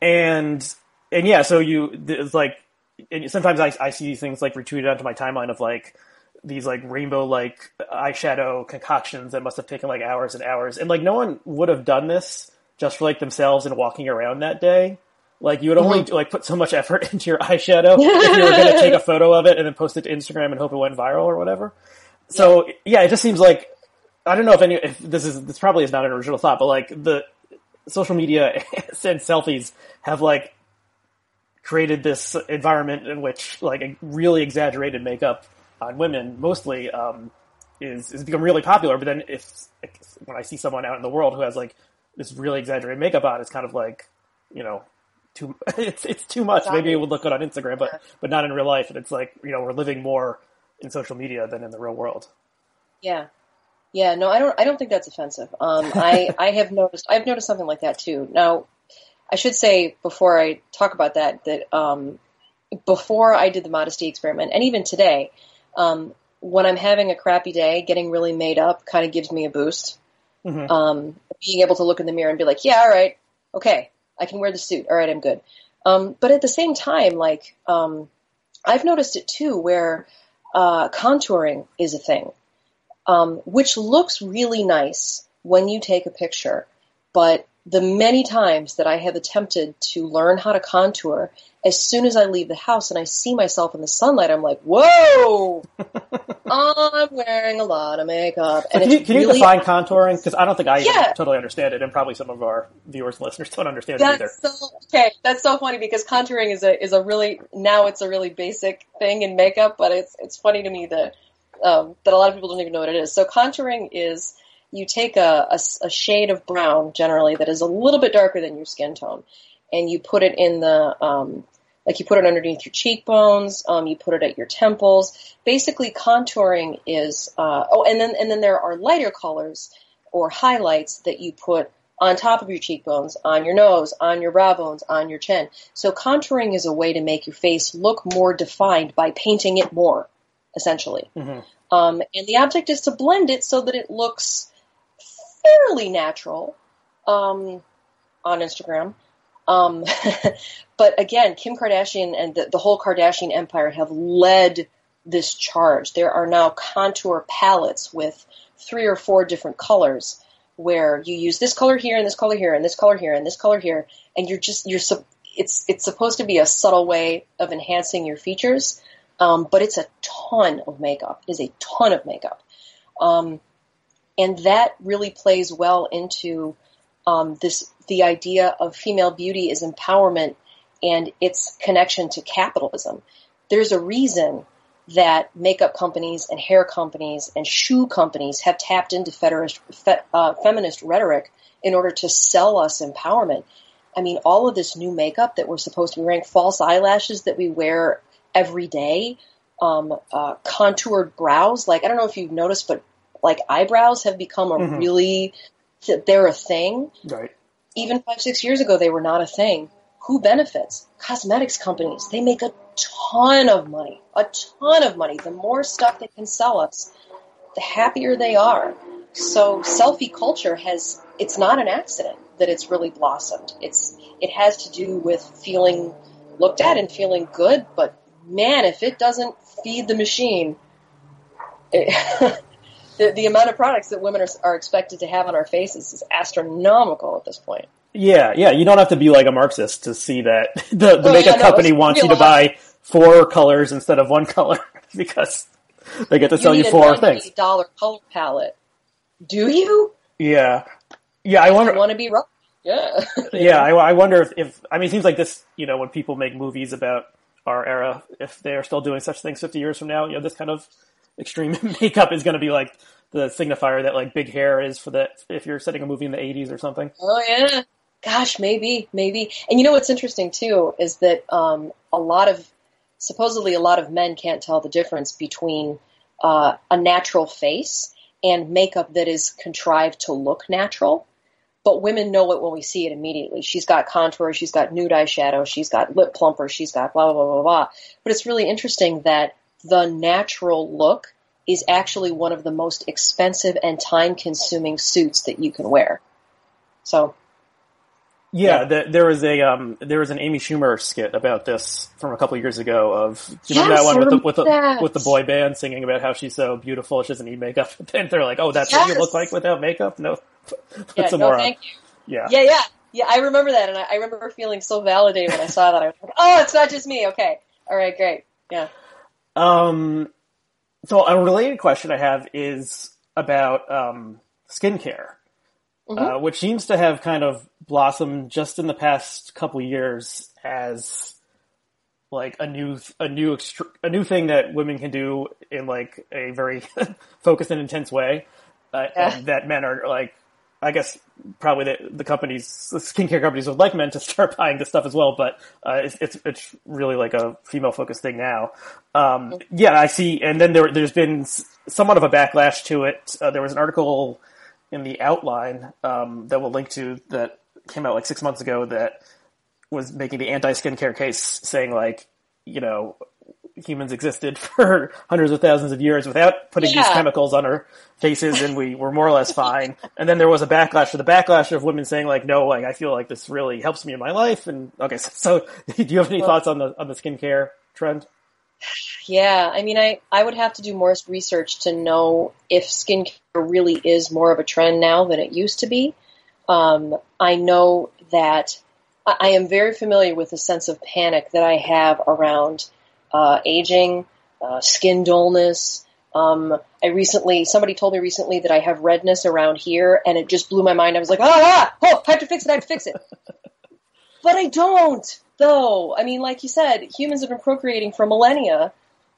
Speaker 2: and and yeah, so you it's like and sometimes I, I see these things like retweeted onto my timeline of like these like rainbow like eyeshadow concoctions that must have taken like hours and hours, and like no one would have done this just for like themselves and walking around that day. Like you would only like put so much effort into your eyeshadow if you were going to take a photo of it and then post it to Instagram and hope it went viral or whatever. So yeah, it just seems like I don't know if any if this is this probably is not an original thought, but like the social media and selfies have like created this environment in which like a really exaggerated makeup on women mostly um, is is become really popular. But then if when I see someone out in the world who has like this really exaggerated makeup on, it's kind of like you know too it's it's too much. Maybe it would look good on Instagram, but but not in real life. And it's like you know we're living more in social media than in the real world.
Speaker 3: Yeah. Yeah, no, I don't I don't think that's offensive. Um I I have noticed I've noticed something like that too. Now, I should say before I talk about that that um before I did the modesty experiment and even today, um when I'm having a crappy day, getting really made up kind of gives me a boost.
Speaker 2: Mhm.
Speaker 3: Um being able to look in the mirror and be like, "Yeah, all right. Okay. I can wear the suit. All right, I'm good." Um but at the same time like um I've noticed it too where uh contouring is a thing um, which looks really nice when you take a picture. But the many times that I have attempted to learn how to contour, as soon as I leave the house and I see myself in the sunlight, I'm like, whoa, I'm wearing a lot of makeup.
Speaker 2: So
Speaker 3: And
Speaker 2: can you, can you
Speaker 3: really,
Speaker 2: define contouring? Because I don't think I
Speaker 3: Yeah.
Speaker 2: totally understand it, and probably some of our viewers and listeners don't understand it either.
Speaker 3: So okay. That's so funny because contouring is a is a really now it's a really basic thing in makeup, but it's it's funny to me that um, that a lot of people don't even know what it is. So contouring is you take a a shade of brown generally that is a little bit darker than your skin tone, and you put it in the um, like you put it underneath your cheekbones, um, you put it at your temples. Basically, contouring is uh, oh, and then and then there are lighter colors or highlights that you put on top of your cheekbones, on your nose, on your brow bones, on your chin. So contouring is a way to make your face look more defined by painting it more, essentially.
Speaker 2: Mhm.
Speaker 3: Um, and the object is to blend it so that it looks fairly natural um, on Instagram. Um, but again, Kim Kardashian and the, the whole Kardashian empire have led this charge. There are now contour palettes with three or four different colors where you use this color here and this color here and this color here and this color here, and you're just you're it's it's supposed to be a subtle way of enhancing your features, um, but it's a ton of makeup. It is a ton of makeup, um, and that really plays well into um, this the idea of female beauty is empowerment and its connection to capitalism. There's a reason that makeup companies and hair companies and shoe companies have tapped into federist, fe, uh, feminist rhetoric in order to sell us empowerment. I mean, all of this new makeup that we're supposed to be wearing, false eyelashes that we wear every day, um, uh, contoured brows. Like, I don't know if you've noticed, but like eyebrows have become a mm-hmm. really, they're a thing.
Speaker 2: Right.
Speaker 3: Even five, six years ago, they were not a thing. Who benefits? Cosmetics companies. They make a ton of money, a ton of money. The more stuff they can sell us, the happier they are. So selfie culture has, it's not an accident that it's really blossomed. It's, it has to do with feeling looked at and feeling good, but man, if it doesn't feed the machine, it, the, the amount of products that women are, are expected to have on our faces is astronomical at this point.
Speaker 2: Yeah, yeah. You don't have to be like a Marxist to see that the, the oh, makeup yeah, no, company wants you to buy four colors instead of one color because they get to sell you,
Speaker 3: you
Speaker 2: four things.
Speaker 3: Dollar color palette. Do you?
Speaker 2: Yeah, yeah. I wonder.
Speaker 3: want to be rough. Yeah.
Speaker 2: yeah. I, I wonder if, if I mean, it seems like this. You know, when people make movies about our era, if they are still doing such things fifty years from now, you know, this kind of extreme makeup is going to be like the signifier that like big hair is for the if you're setting a movie in the 80s or something.
Speaker 3: Oh yeah. Gosh, maybe, maybe. And you know what's interesting too is that um, a lot of supposedly a lot of men can't tell the difference between uh, a natural face and makeup that is contrived to look natural. But women know it when we see it immediately. She's got contour, she's got nude eyeshadow, she's got lip plumper, she's got blah, blah, blah, blah, blah. But it's really interesting that the natural look is actually one of the most expensive and time consuming suits that you can wear. So
Speaker 2: yeah, the, there was a um, there was an Amy Schumer skit about this from a couple years ago. Of you yes, remember that one with the with the, with the boy band singing about how she's so beautiful she doesn't need makeup? And they're like, "Oh, that's yes. what you look like without makeup." No,
Speaker 3: yeah, no, thank you.
Speaker 2: Yeah,
Speaker 3: yeah, yeah, yeah. I remember that, and I, I remember feeling so validated when I saw that. I was like, "Oh, it's not just me." Okay, all right, great. Yeah.
Speaker 2: Um. So a related question I have is about um, skincare mm-hmm. uh, which seems to have kind of blossomed just in the past couple years as like a new a new a new thing that women can do in like a very focused and intense way uh, yeah. that men are like I guess probably the, the companies, the skincare companies would like men to start buying this stuff as well, but uh, it's, it's, it's really like a female focused thing now. Um, yeah, I see. And then there there's been somewhat of a backlash to it. Uh, there was an article in the outline um, that we'll link to that came out like six months ago that was making the anti skincare case, saying like, you know, humans existed for hundreds of thousands of years without putting yeah. these chemicals on our faces, and we were more or less fine. and then there was a backlash to the backlash of women saying like, no, like I feel like this really helps me in my life. And okay, so, so do you have any well, thoughts on the on the skincare trend?
Speaker 3: Yeah, I mean, I, I would have to do more research to know if skincare really is more of a trend now than it used to be. Um, I know that I am very familiar with the sense of panic that I have around uh, aging, uh, skin dullness. Um, I recently, somebody told me recently that I have redness around here, and it just blew my mind. I was like, ah, ah oh, I have to fix it, I have to fix it. but I don't though. I mean, like you said, humans have been procreating for millennia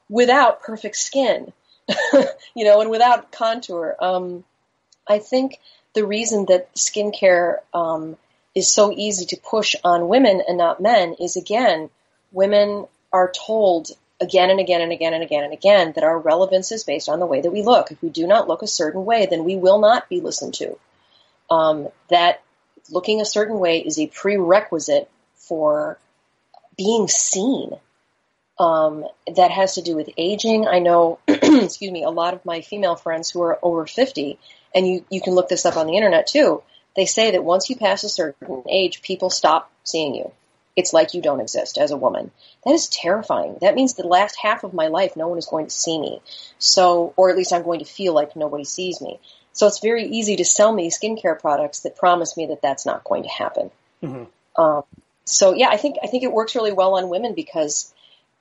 Speaker 3: without perfect skin, you know, and without contour. Um, I think the reason that skincare um, is so easy to push on women and not men is again, women are told again and again and again and again and again that our relevance is based on the way that we look. If we do not look a certain way, then we will not be listened to. Um, that looking a certain way is a prerequisite for being seen. Um, that has to do with aging. I know, excuse me, a lot of my female friends who are over 50, and you, you can look this up on the internet too, they say that once you pass a certain age, people stop seeing you. It's like you don't exist as a woman. That is terrifying. That means the last half of my life, no one is going to see me. So, or at least I'm going to feel like nobody sees me. So it's very easy to sell me skincare products that promise me that that's not going to happen. Mm-hmm. Um, so yeah, I think I think it works really well on women because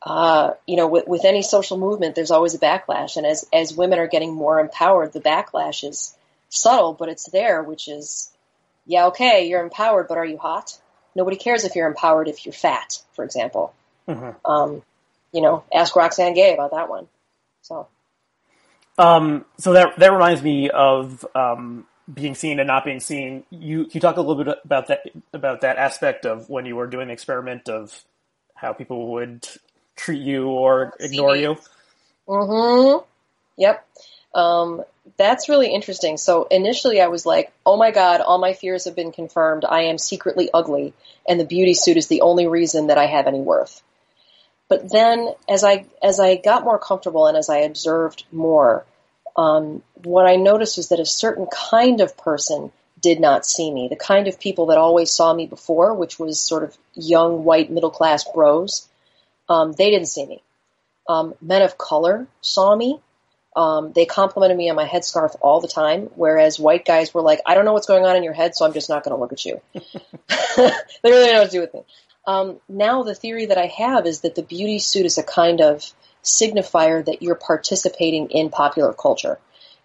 Speaker 3: uh, you know with, with any social movement, there's always a backlash, and as as women are getting more empowered, the backlash is subtle, but it's there, which is yeah, okay, you're empowered, but are you hot? Nobody cares if you're empowered if you're fat, for example. Mm-hmm. Um, you know, ask Roxane Gay about that one. So,
Speaker 2: um, so that that reminds me of um, being seen and not being seen. You you talk a little bit about that about that aspect of when you were doing the experiment of how people would treat you or ignore you.
Speaker 3: Mm-hmm. Yep. Um, that's really interesting. So initially I was like, oh my god, all my fears have been confirmed. I am secretly ugly, and the beauty suit is the only reason that I have any worth. But then as I as I got more comfortable and as I observed more, um, what I noticed was that a certain kind of person did not see me. The kind of people that always saw me before, which was sort of young white middle class bros, um, they didn't see me. Um, men of color saw me um, they complimented me on my headscarf all the time, whereas white guys were like, I don't know what's going on in your head, so I'm just not going to look at you. they really don't know what to do with me. Um, now the theory that I have is that the beauty suit is a kind of signifier that you're participating in popular culture.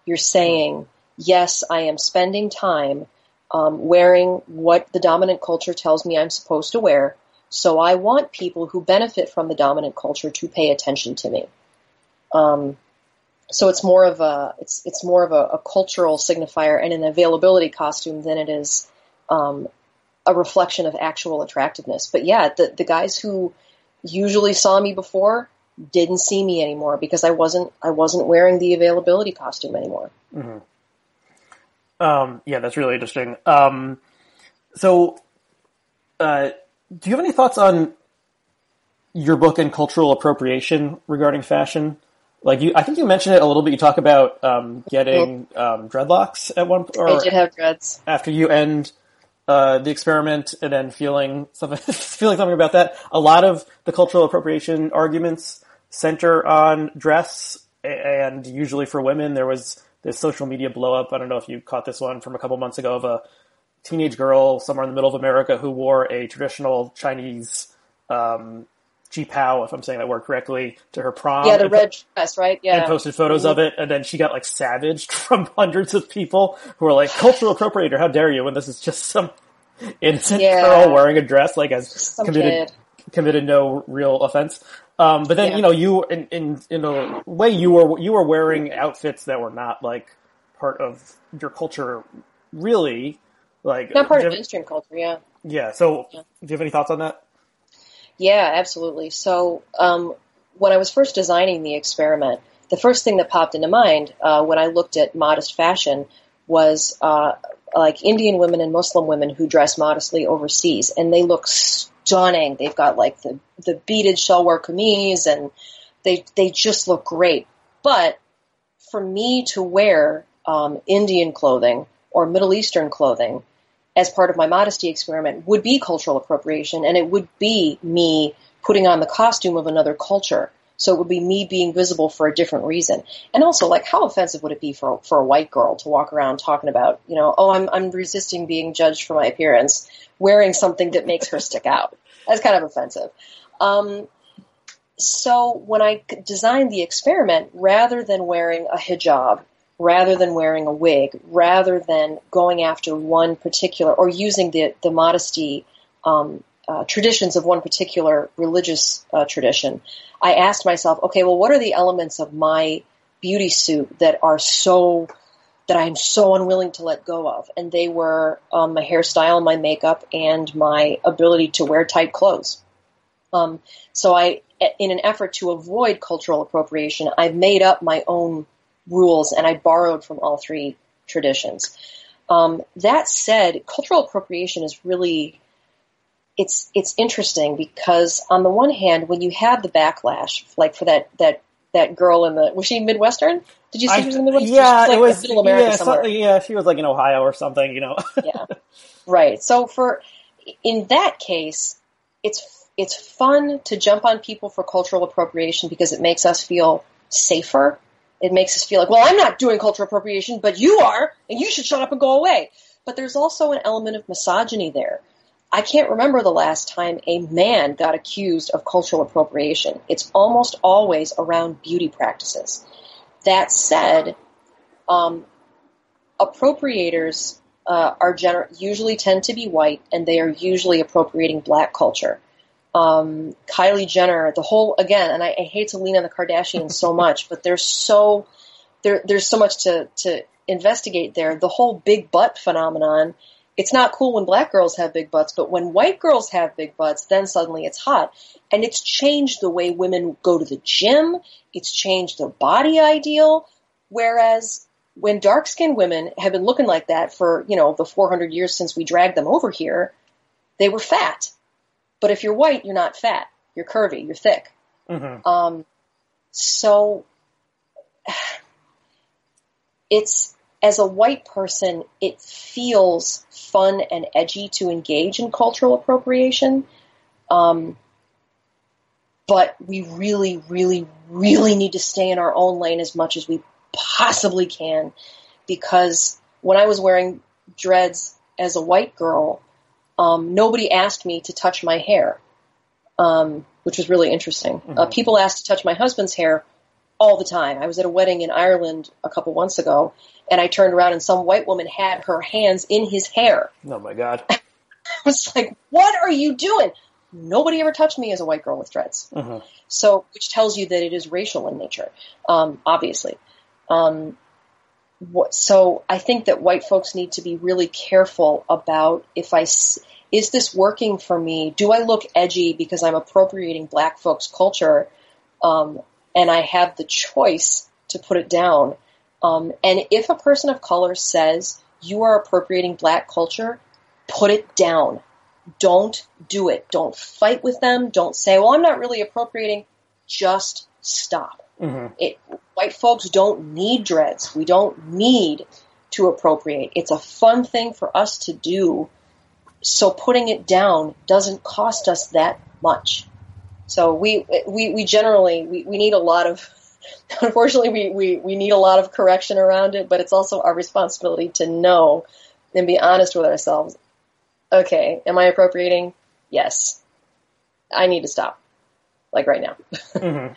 Speaker 3: You're saying, yes, I am spending time um, wearing what the dominant culture tells me I'm supposed to wear, so I want people who benefit from the dominant culture to pay attention to me. Um, so it's more of a it's it's more of a, a, cultural signifier and an availability costume than it is um, a reflection of actual attractiveness. But yeah, the the guys who usually saw me before didn't see me anymore because I wasn't I wasn't wearing the availability costume anymore.
Speaker 2: Mm-hmm. Um, yeah, that's really interesting. Um, so, uh, do you have any thoughts on your book and cultural appropriation regarding fashion? Like you, I think you mentioned it a little bit. You talk about um, getting um, dreadlocks at one.
Speaker 3: Or I did have dreads
Speaker 2: after you end uh, the experiment, and then feeling something, feeling something about that. A lot of the cultural appropriation arguments center on dress, and usually for women, there was this social media blow up. I don't know if you caught this one from a couple months ago of a teenage girl somewhere in the middle of America who wore a traditional Chinese um, qipao, if I'm saying that word correctly, to her prom.
Speaker 3: Yeah, the red dress, right? Yeah.
Speaker 2: And posted photos mm-hmm. of it, and then she got like savaged from hundreds of people who were like, cultural appropriator, how dare you, when this is just some innocent yeah. girl wearing a dress, like has committed, committed no real offense. Um, but then, yeah. you know, you, in, in, in a way, you were, you were wearing outfits that were not like part of your culture, really. Like,
Speaker 3: not part of mainstream culture, yeah.
Speaker 2: Yeah. So, yeah. do you have any thoughts on that?
Speaker 3: Yeah, absolutely. So um, when I was first designing the experiment, the first thing that popped into mind uh, when I looked at modest fashion was uh, like Indian women and Muslim women who dress modestly overseas, and they look stunning. They've got like the the beaded shalwar kameez, and they they just look great. But for me to wear um, Indian clothing or Middle Eastern clothing as part of my modesty experiment would be cultural appropriation and it would be me putting on the costume of another culture. So it would be me being visible for a different reason. And also, like, how offensive would it be for, for a white girl to walk around talking about, you know, oh, I'm, I'm resisting being judged for my appearance, wearing something that makes her stick out? That's kind of offensive. Um, so when I designed the experiment, rather than wearing a hijab rather than wearing a wig, rather than going after one particular or using the the modesty um, uh, traditions of one particular religious uh, tradition, I asked myself, okay, well, what are the elements of my beauty suit that are so that I'm so unwilling to let go of? And they were um, my hairstyle, my makeup, and my ability to wear tight clothes. Um, so I, in an effort to avoid cultural appropriation, I've made up my own rules, and I borrowed from all three traditions. Um, that said, cultural appropriation is really it's it's interesting because on the one hand, when you have the backlash, like for that that that girl in the was she Midwestern? Did you see I, she was in the Midwestern?
Speaker 2: Yeah, like it was Middle America yeah, somewhere. yeah, she was like in Ohio or something, you know.
Speaker 3: yeah, right. So for in that case, it's it's fun to jump on people for cultural appropriation because it makes us feel safer it makes us feel like, well, I'm not doing cultural appropriation, but you are, and you should shut up and go away. But there's also an element of misogyny there. I can't remember the last time a man got accused of cultural appropriation. It's almost always around beauty practices. That said, um, appropriators uh, are gener- usually tend to be white, and they are usually appropriating black culture. Um, Kylie Jenner, the whole again, and I, I hate to lean on the Kardashians so much, but there's so there, there's so much to to investigate there. The whole big butt phenomenon. It's not cool when black girls have big butts, but when white girls have big butts, then suddenly it's hot. And it's changed the way women go to the gym. It's changed the body ideal. Whereas when dark skinned women have been looking like that for, you know, the 400 years since we dragged them over here, they were fat. But if you're white, you're not fat. You're curvy. You're thick.
Speaker 2: Mm-hmm.
Speaker 3: Um, so it's as a white person, it feels fun and edgy to engage in cultural appropriation. Um, but we really, really, really need to stay in our own lane as much as we possibly can because when I was wearing dreads as a white girl, um, nobody asked me to touch my hair, um, which was really interesting. Mm-hmm. Uh, people asked to touch my husband's hair all the time. I was at a wedding in Ireland a couple months ago, and I turned around and some white woman had her hands in his hair.
Speaker 2: Oh my god!
Speaker 3: I was like, "What are you doing?" Nobody ever touched me as a white girl with dreads.
Speaker 2: Mm-hmm.
Speaker 3: So, which tells you that it is racial in nature, um, obviously. Um, so I think that white folks need to be really careful about if I is this working for me? Do I look edgy because I'm appropriating black folks' culture, um, and I have the choice to put it down? Um, and if a person of color says you are appropriating black culture, put it down. Don't do it. Don't fight with them. Don't say, "Well, I'm not really appropriating." Just stop.
Speaker 2: Mm-hmm.
Speaker 3: It, white folks don't need dreads. We don't need to appropriate. It's a fun thing for us to do. So putting it down doesn't cost us that much. So we we, we generally we, we need a lot of unfortunately we, we, we need a lot of correction around it, but it's also our responsibility to know and be honest with ourselves. Okay, am I appropriating? Yes. I need to stop. Like right now.
Speaker 2: mm-hmm.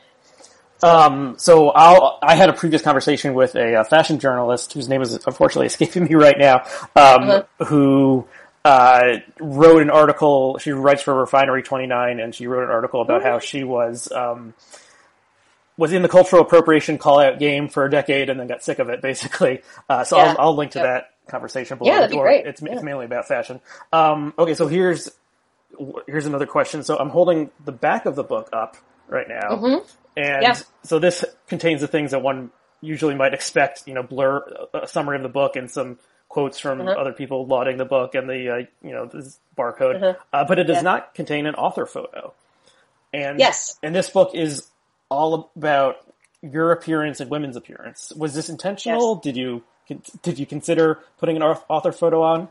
Speaker 2: Um, so I'll, I had a previous conversation with a, a, fashion journalist whose name is unfortunately escaping me right now, um, uh-huh. who, uh, wrote an article, she writes for Refinery 29 and she wrote an article about how she was, um, was in the cultural appropriation call out game for a decade and then got sick of it basically. Uh, so yeah. I'll, I'll, link to yep. that conversation
Speaker 3: below. Yeah, that'd be great.
Speaker 2: It's,
Speaker 3: yeah.
Speaker 2: it's mainly about fashion. Um, okay, so here's, here's another question. So I'm holding the back of the book up right now.
Speaker 3: Mm-hmm.
Speaker 2: And
Speaker 3: yeah.
Speaker 2: so this contains the things that one usually might expect, you know, blur, a summary of the book and some quotes from
Speaker 3: uh-huh.
Speaker 2: other people lauding the book and the, uh, you know, this barcode.
Speaker 3: Uh-huh.
Speaker 2: Uh, but it does
Speaker 3: Yeah.
Speaker 2: not contain an author photo. And,
Speaker 3: Yes.
Speaker 2: and this book is all about your appearance and women's appearance. Was this intentional? Did you, did you consider putting an author photo on?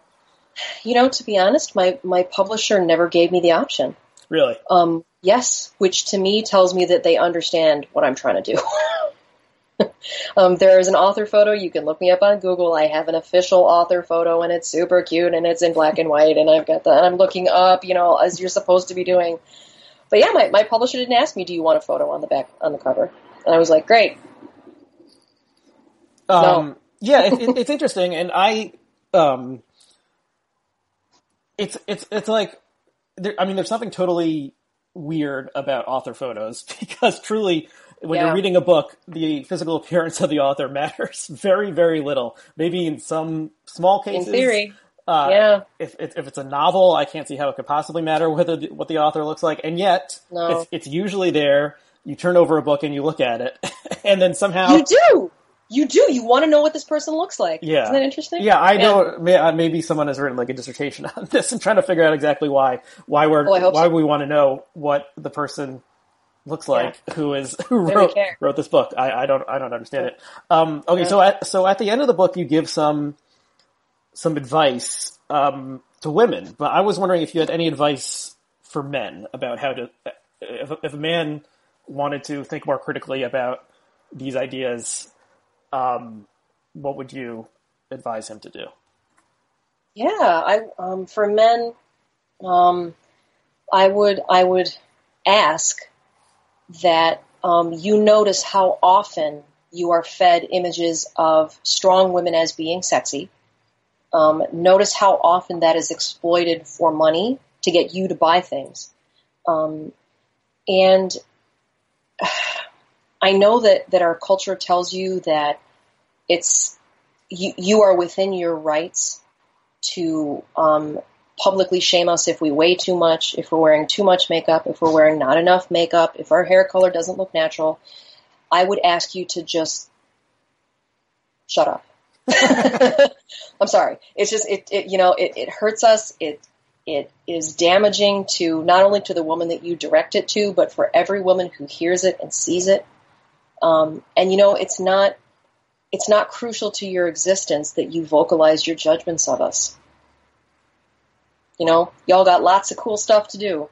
Speaker 3: You know, to be honest, my, my publisher never gave me the option.
Speaker 2: Really?
Speaker 3: Um, yes, which to me tells me that they understand what I'm trying to do. um, there is an author photo. You can look me up on Google. I have an official author photo, and it's super cute, and it's in black and white, and I've got the, and I'm looking up, you know, as you're supposed to be doing. But yeah, my, my publisher didn't ask me, "Do you want a photo on the back on the cover?" And I was like, "Great."
Speaker 2: Um, yeah, it, it, it's interesting, and I, um, it's it's it's like, there, I mean, there's something totally weird about author photos because truly, when
Speaker 3: Yeah.
Speaker 2: you're reading a book, the physical appearance of the author matters very very little. Maybe in some small cases.
Speaker 3: In theory,
Speaker 2: uh,
Speaker 3: yeah.
Speaker 2: if, if if it's a novel, I can't see how it could possibly matter whether the, what the author looks like, and yet
Speaker 3: No.
Speaker 2: it's, it's usually there. You turn over a book and you look at it, and then somehow
Speaker 3: You do. You do. You want to know what this person looks like.
Speaker 2: Yeah.
Speaker 3: Isn't that interesting?
Speaker 2: Yeah, I know. may- uh, Maybe someone has written like a dissertation on this and trying to figure out exactly why why we're
Speaker 3: Oh,
Speaker 2: why
Speaker 3: so.
Speaker 2: we want to know what the person looks like who is who wrote wrote this book. I, I don't I don't understand it. Um, okay, so at so at the end of the book, you give some some advice um, to women, but I was wondering if you had any advice for men about how to if if a man wanted to think more critically about these ideas. Um, what would you advise him to do?
Speaker 3: Yeah, I um, for men, um, I would I would ask that um, you notice how often you are fed images of strong women as being sexy, Um, notice how often that is exploited for money to get you to buy things. Um, and I know that, that our culture tells you that it's you, you are within your rights to um, publicly shame us if we weigh too much, if we're wearing too much makeup, if we're wearing not enough makeup, if our hair color doesn't look natural. I would ask you to just shut up. I'm sorry. It's just it, it you know it, it hurts us. It it is damaging to not only to the woman that you direct it to, but for every woman who hears it and sees it. Um, and you know it's not it's not crucial to your existence that you vocalize your judgments of us. You know, y'all got lots of cool stuff to do.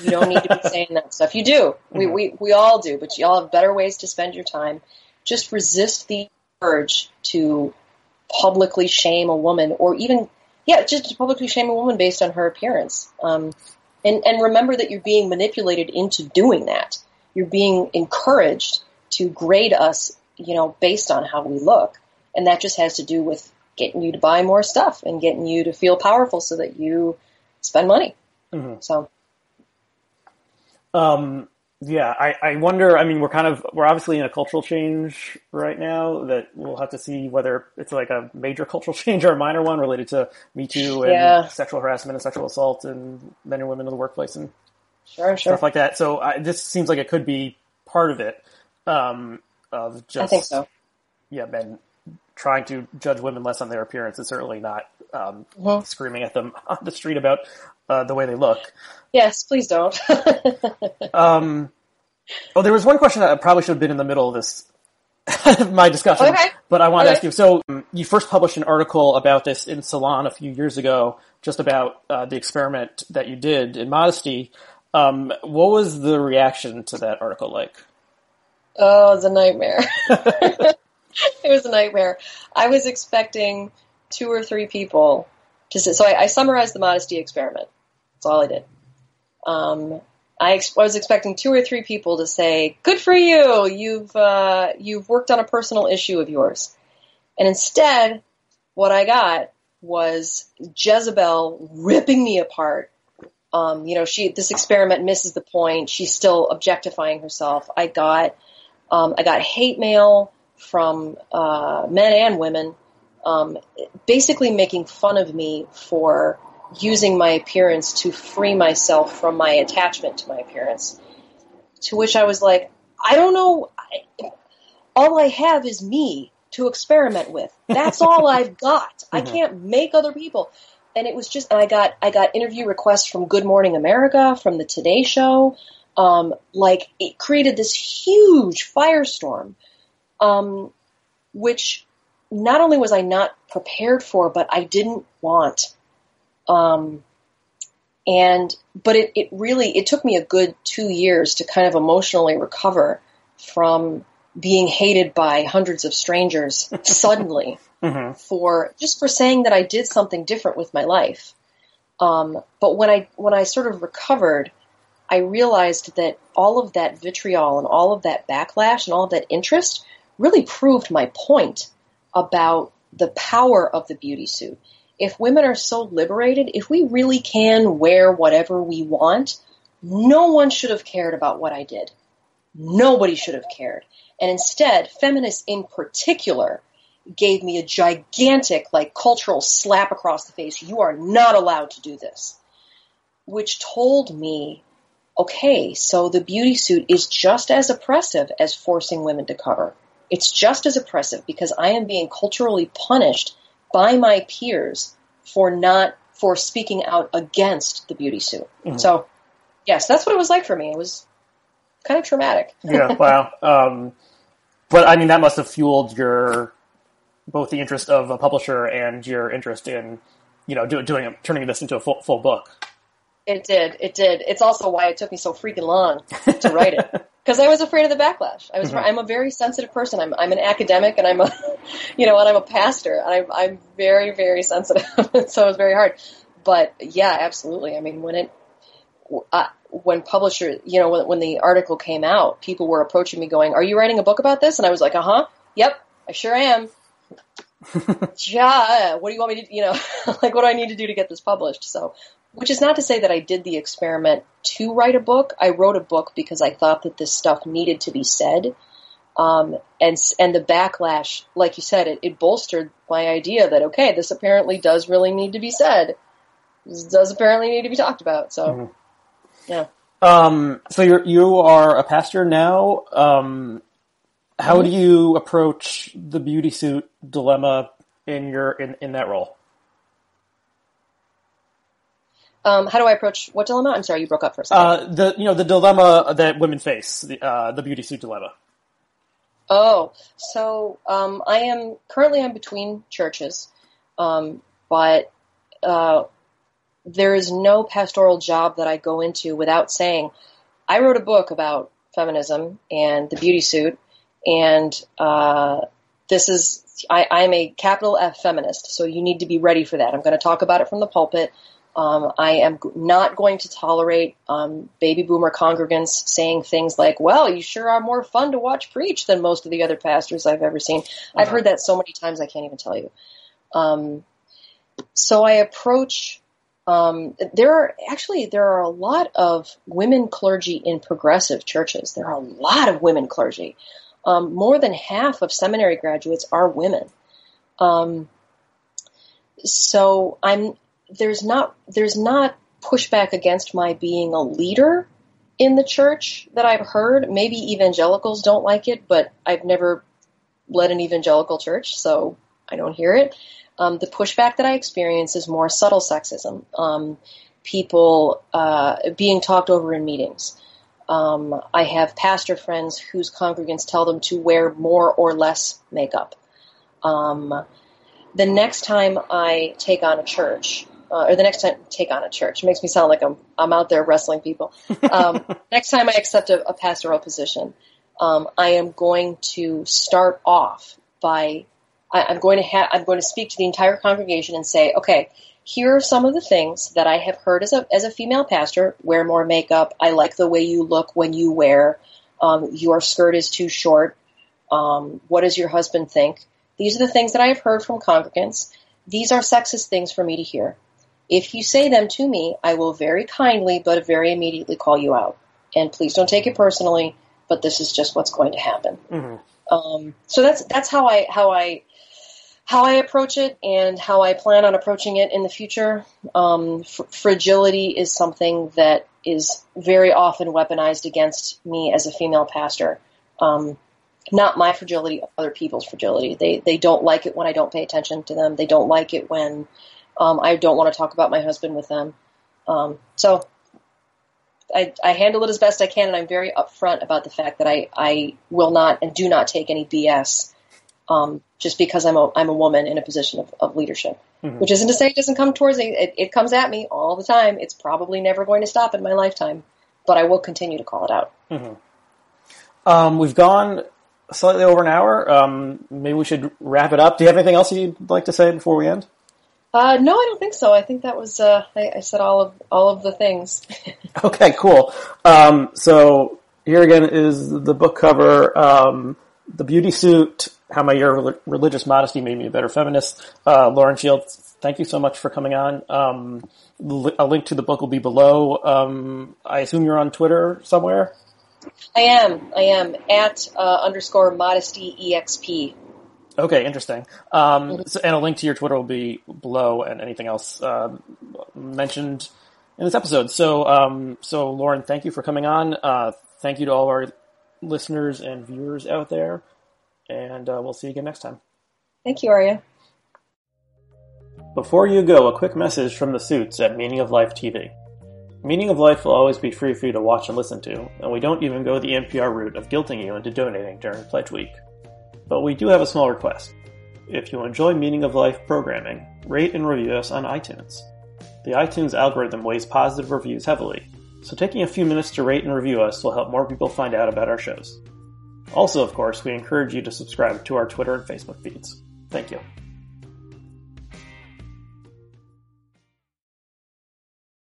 Speaker 3: You don't need to be saying that stuff. You do. We, we, we all do, but y'all have better ways to spend your time. Just resist the urge to publicly shame a woman or even, yeah, just to publicly shame a woman based on her appearance. Um, and, and remember that you're being manipulated into doing that. You're being encouraged to grade us, you know, based on how we look. And that just has to do with getting you to buy more stuff and getting you to feel powerful so that you spend money.
Speaker 2: Mhm.
Speaker 3: So,
Speaker 2: Um, yeah, I, I wonder. I mean, we're kind of we're obviously in a cultural change right now that we'll have to see whether it's like a major cultural change or a minor one related to Me Too and
Speaker 3: Yeah.
Speaker 2: sexual harassment and sexual assault and men and women in the workplace and
Speaker 3: sure, sure.
Speaker 2: stuff like that. So I, this seems like it could be part of it. Um, of just
Speaker 3: I think so.
Speaker 2: yeah, men trying to judge women less on their appearance is certainly not um,
Speaker 3: Mhm.
Speaker 2: screaming at them on the street about uh, the way they look.
Speaker 3: Yes, please don't.
Speaker 2: Um, oh, there was one question that I probably should have been in the middle of this, my discussion,
Speaker 3: Okay.
Speaker 2: but I want to ask you. So um, you first published an article about this in Salon a few years ago, just about uh, the experiment that you did in modesty. Um, what was the reaction to that article like?
Speaker 3: Oh, it was a nightmare. it was a nightmare. I was expecting two or three people to say, so I, I summarized the modesty experiment. That's all I did. Um, I, ex- I was expecting two or three people to say, "Good for you! You've uh, you've worked on a personal issue of yours," and instead, what I got was Jezebel ripping me apart. Um, you know, she this experiment misses the point. She's still objectifying herself. I got um, I got hate mail from uh, men and women, um, basically making fun of me for using my appearance to free myself from my attachment to my appearance. To which I was like, I don't know. I, all I have is me to experiment with. That's all I've got. I can't make other people. And it was just, and I got, I got interview requests from Good Morning America, from the Today Show. Um, like it created this huge firestorm, um, which not only was I not prepared for, but I didn't want. Um, and but it, it really it took me a good two years to kind of emotionally recover from being hated by hundreds of strangers suddenly
Speaker 2: Mhm.
Speaker 3: for just for saying that I did something different with my life. Um, but when I when I sort of recovered, I realized that all of that vitriol and all of that backlash and all of that interest really proved my point about the power of the beauty suit. If women are so liberated, if we really can wear whatever we want, no one should have cared about what I did. Nobody should have cared. And instead, feminists in particular gave me a gigantic, like, cultural slap across the face. You are not allowed to do this. Which told me, okay, so the beauty suit is just as oppressive as forcing women to cover. It's just as oppressive because I am being culturally punished by my peers for not, for speaking out against the beauty suit. So, yes, that's what it was like for me. It was kind of traumatic.
Speaker 2: Yeah, wow. Um, but I mean, that must have fueled your both the interest of a publisher and your interest in, you know, do, doing turning this into a full, full book.
Speaker 3: It did. It did. It's also why it took me so freaking long to write it because I was afraid of the backlash. I was.
Speaker 2: Mhm.
Speaker 3: I'm a very sensitive person. I'm. I'm an academic, and I'm a, you know, and I'm a pastor. I'm. I'm very, very sensitive. so it was very hard. But yeah, absolutely. I mean, when it, uh, when publisher, you know, when, when the article came out, people were approaching me going, "Are you writing a book about this?" And I was like, "Uh huh. Yep, I sure am." yeah, what do you want me to, you know, like what do I need to do to get this published? So, which is not to say that I did the experiment to write a book. I wrote a book because I thought that this stuff needed to be said. Um, and and the backlash, like you said, it, it bolstered my idea that okay, this apparently does really need to be said. This does apparently need to be talked about. So, mm-hmm. yeah.
Speaker 2: Um, so you're you are a pastor now. Um, how mm-hmm. do you approach the beauty suit dilemma in your in, in that role?
Speaker 3: Um, how do I approach what dilemma? I'm sorry, you broke up for a second.
Speaker 2: Uh, the you know the dilemma that women face, the uh, the beauty suit dilemma.
Speaker 3: Oh, so um, I am currently I'm between churches, um, but uh, there is no pastoral job that I go into without saying I wrote a book about feminism and the beauty suit, and uh, this is I, I'm a capital F feminist, so you need to be ready for that. I'm going to talk about it from the pulpit. Um, I am not going to tolerate um, baby boomer congregants saying things like, "Well, you sure are more fun to watch preach than most of the other pastors I've ever seen." Uh-huh. I've heard that so many times I can't even tell you. Um, so I approach. Um, there are actually there are a lot of women clergy in progressive churches. There are a lot of women clergy. Um, more than half of seminary graduates are women. Um, so I'm there's not there's not pushback against my being a leader in the church that I've heard. Maybe evangelicals don't like it, but I've never led an evangelical church, so I don't hear it. Um, the pushback that I experience is more subtle sexism. Um, people uh, being talked over in meetings. Um, I have pastor friends whose congregants tell them to wear more or less makeup. Um, the next time I take on a church, uh, or the next time take on a church. It makes me sound like I'm I'm out there wrestling people. Um, next time I accept a, a pastoral position, um, I am going to start off by I, am going to ha- I'm going to speak to the entire congregation and say, okay, here are some of the things that I have heard as a as a female pastor: wear more makeup. I like the way you look when you wear. Um, your skirt is too short. Um, what does your husband think? These are the things that I have heard from congregants. These are sexist things for me to hear. If you say them to me, I will very kindly but very immediately call you out. And please don't take it personally, but this is just what's going to happen. Mm-hmm. Um, so that's that's how I how I how I approach it and how I plan on approaching it in the future. Um, fr- fragility is something that is very often weaponized against me as a female pastor. Um, not my fragility, other people's fragility. They they don't like it when I don't pay attention to them. They don't like it when um, I don't want to talk about my husband with them. Um, so I, I, handle it as best I can, and I'm very upfront about the fact that I, I will not and do not take any BS um, just because I'm a, I'm a woman in a position of, of leadership. Mm-hmm. Which isn't to say it doesn't come towards me. It, it comes at me all the time. It's probably never going to stop in my lifetime, but I will continue to call it out.
Speaker 2: Mm-hmm. Um, we've gone slightly over an hour. Um, maybe we should wrap it up. Do you have anything else you'd like to say before we end?
Speaker 3: Uh, no, I don't think so. I think that was uh, I, I, said all of all of the things.
Speaker 2: okay, cool. Um, so here again is the book cover, um, the beauty suit, how my year of religious modesty made me a better feminist. Uh, Lauren Shields, thank you so much for coming on. Um, a link to the book will be below. Um, I assume you're on Twitter somewhere.
Speaker 3: I am. I am at uh, underscore modesty exp.
Speaker 2: Okay, interesting. Um, so, and a link to your Twitter will be below, and anything else uh, mentioned in this episode. So, um, so Lauren, thank you for coming on. Uh, thank you to all our listeners and viewers out there, and uh, we'll see you again next time.
Speaker 3: Thank you, Aryeh.
Speaker 2: Before you go, a quick message from the suits at Meaning of Life TV. Meaning of Life will always be free for you to watch and listen to, and we don't even go the NPR route of guilting you into donating during Pledge Week. But we do have a small request. If you enjoy Meaning of Life programming, rate and review us on iTunes. The iTunes algorithm weighs positive reviews heavily, so taking a few minutes to rate and review us will help more people find out about our shows. Also, of course, we encourage you to subscribe to our Twitter and Facebook feeds. Thank you.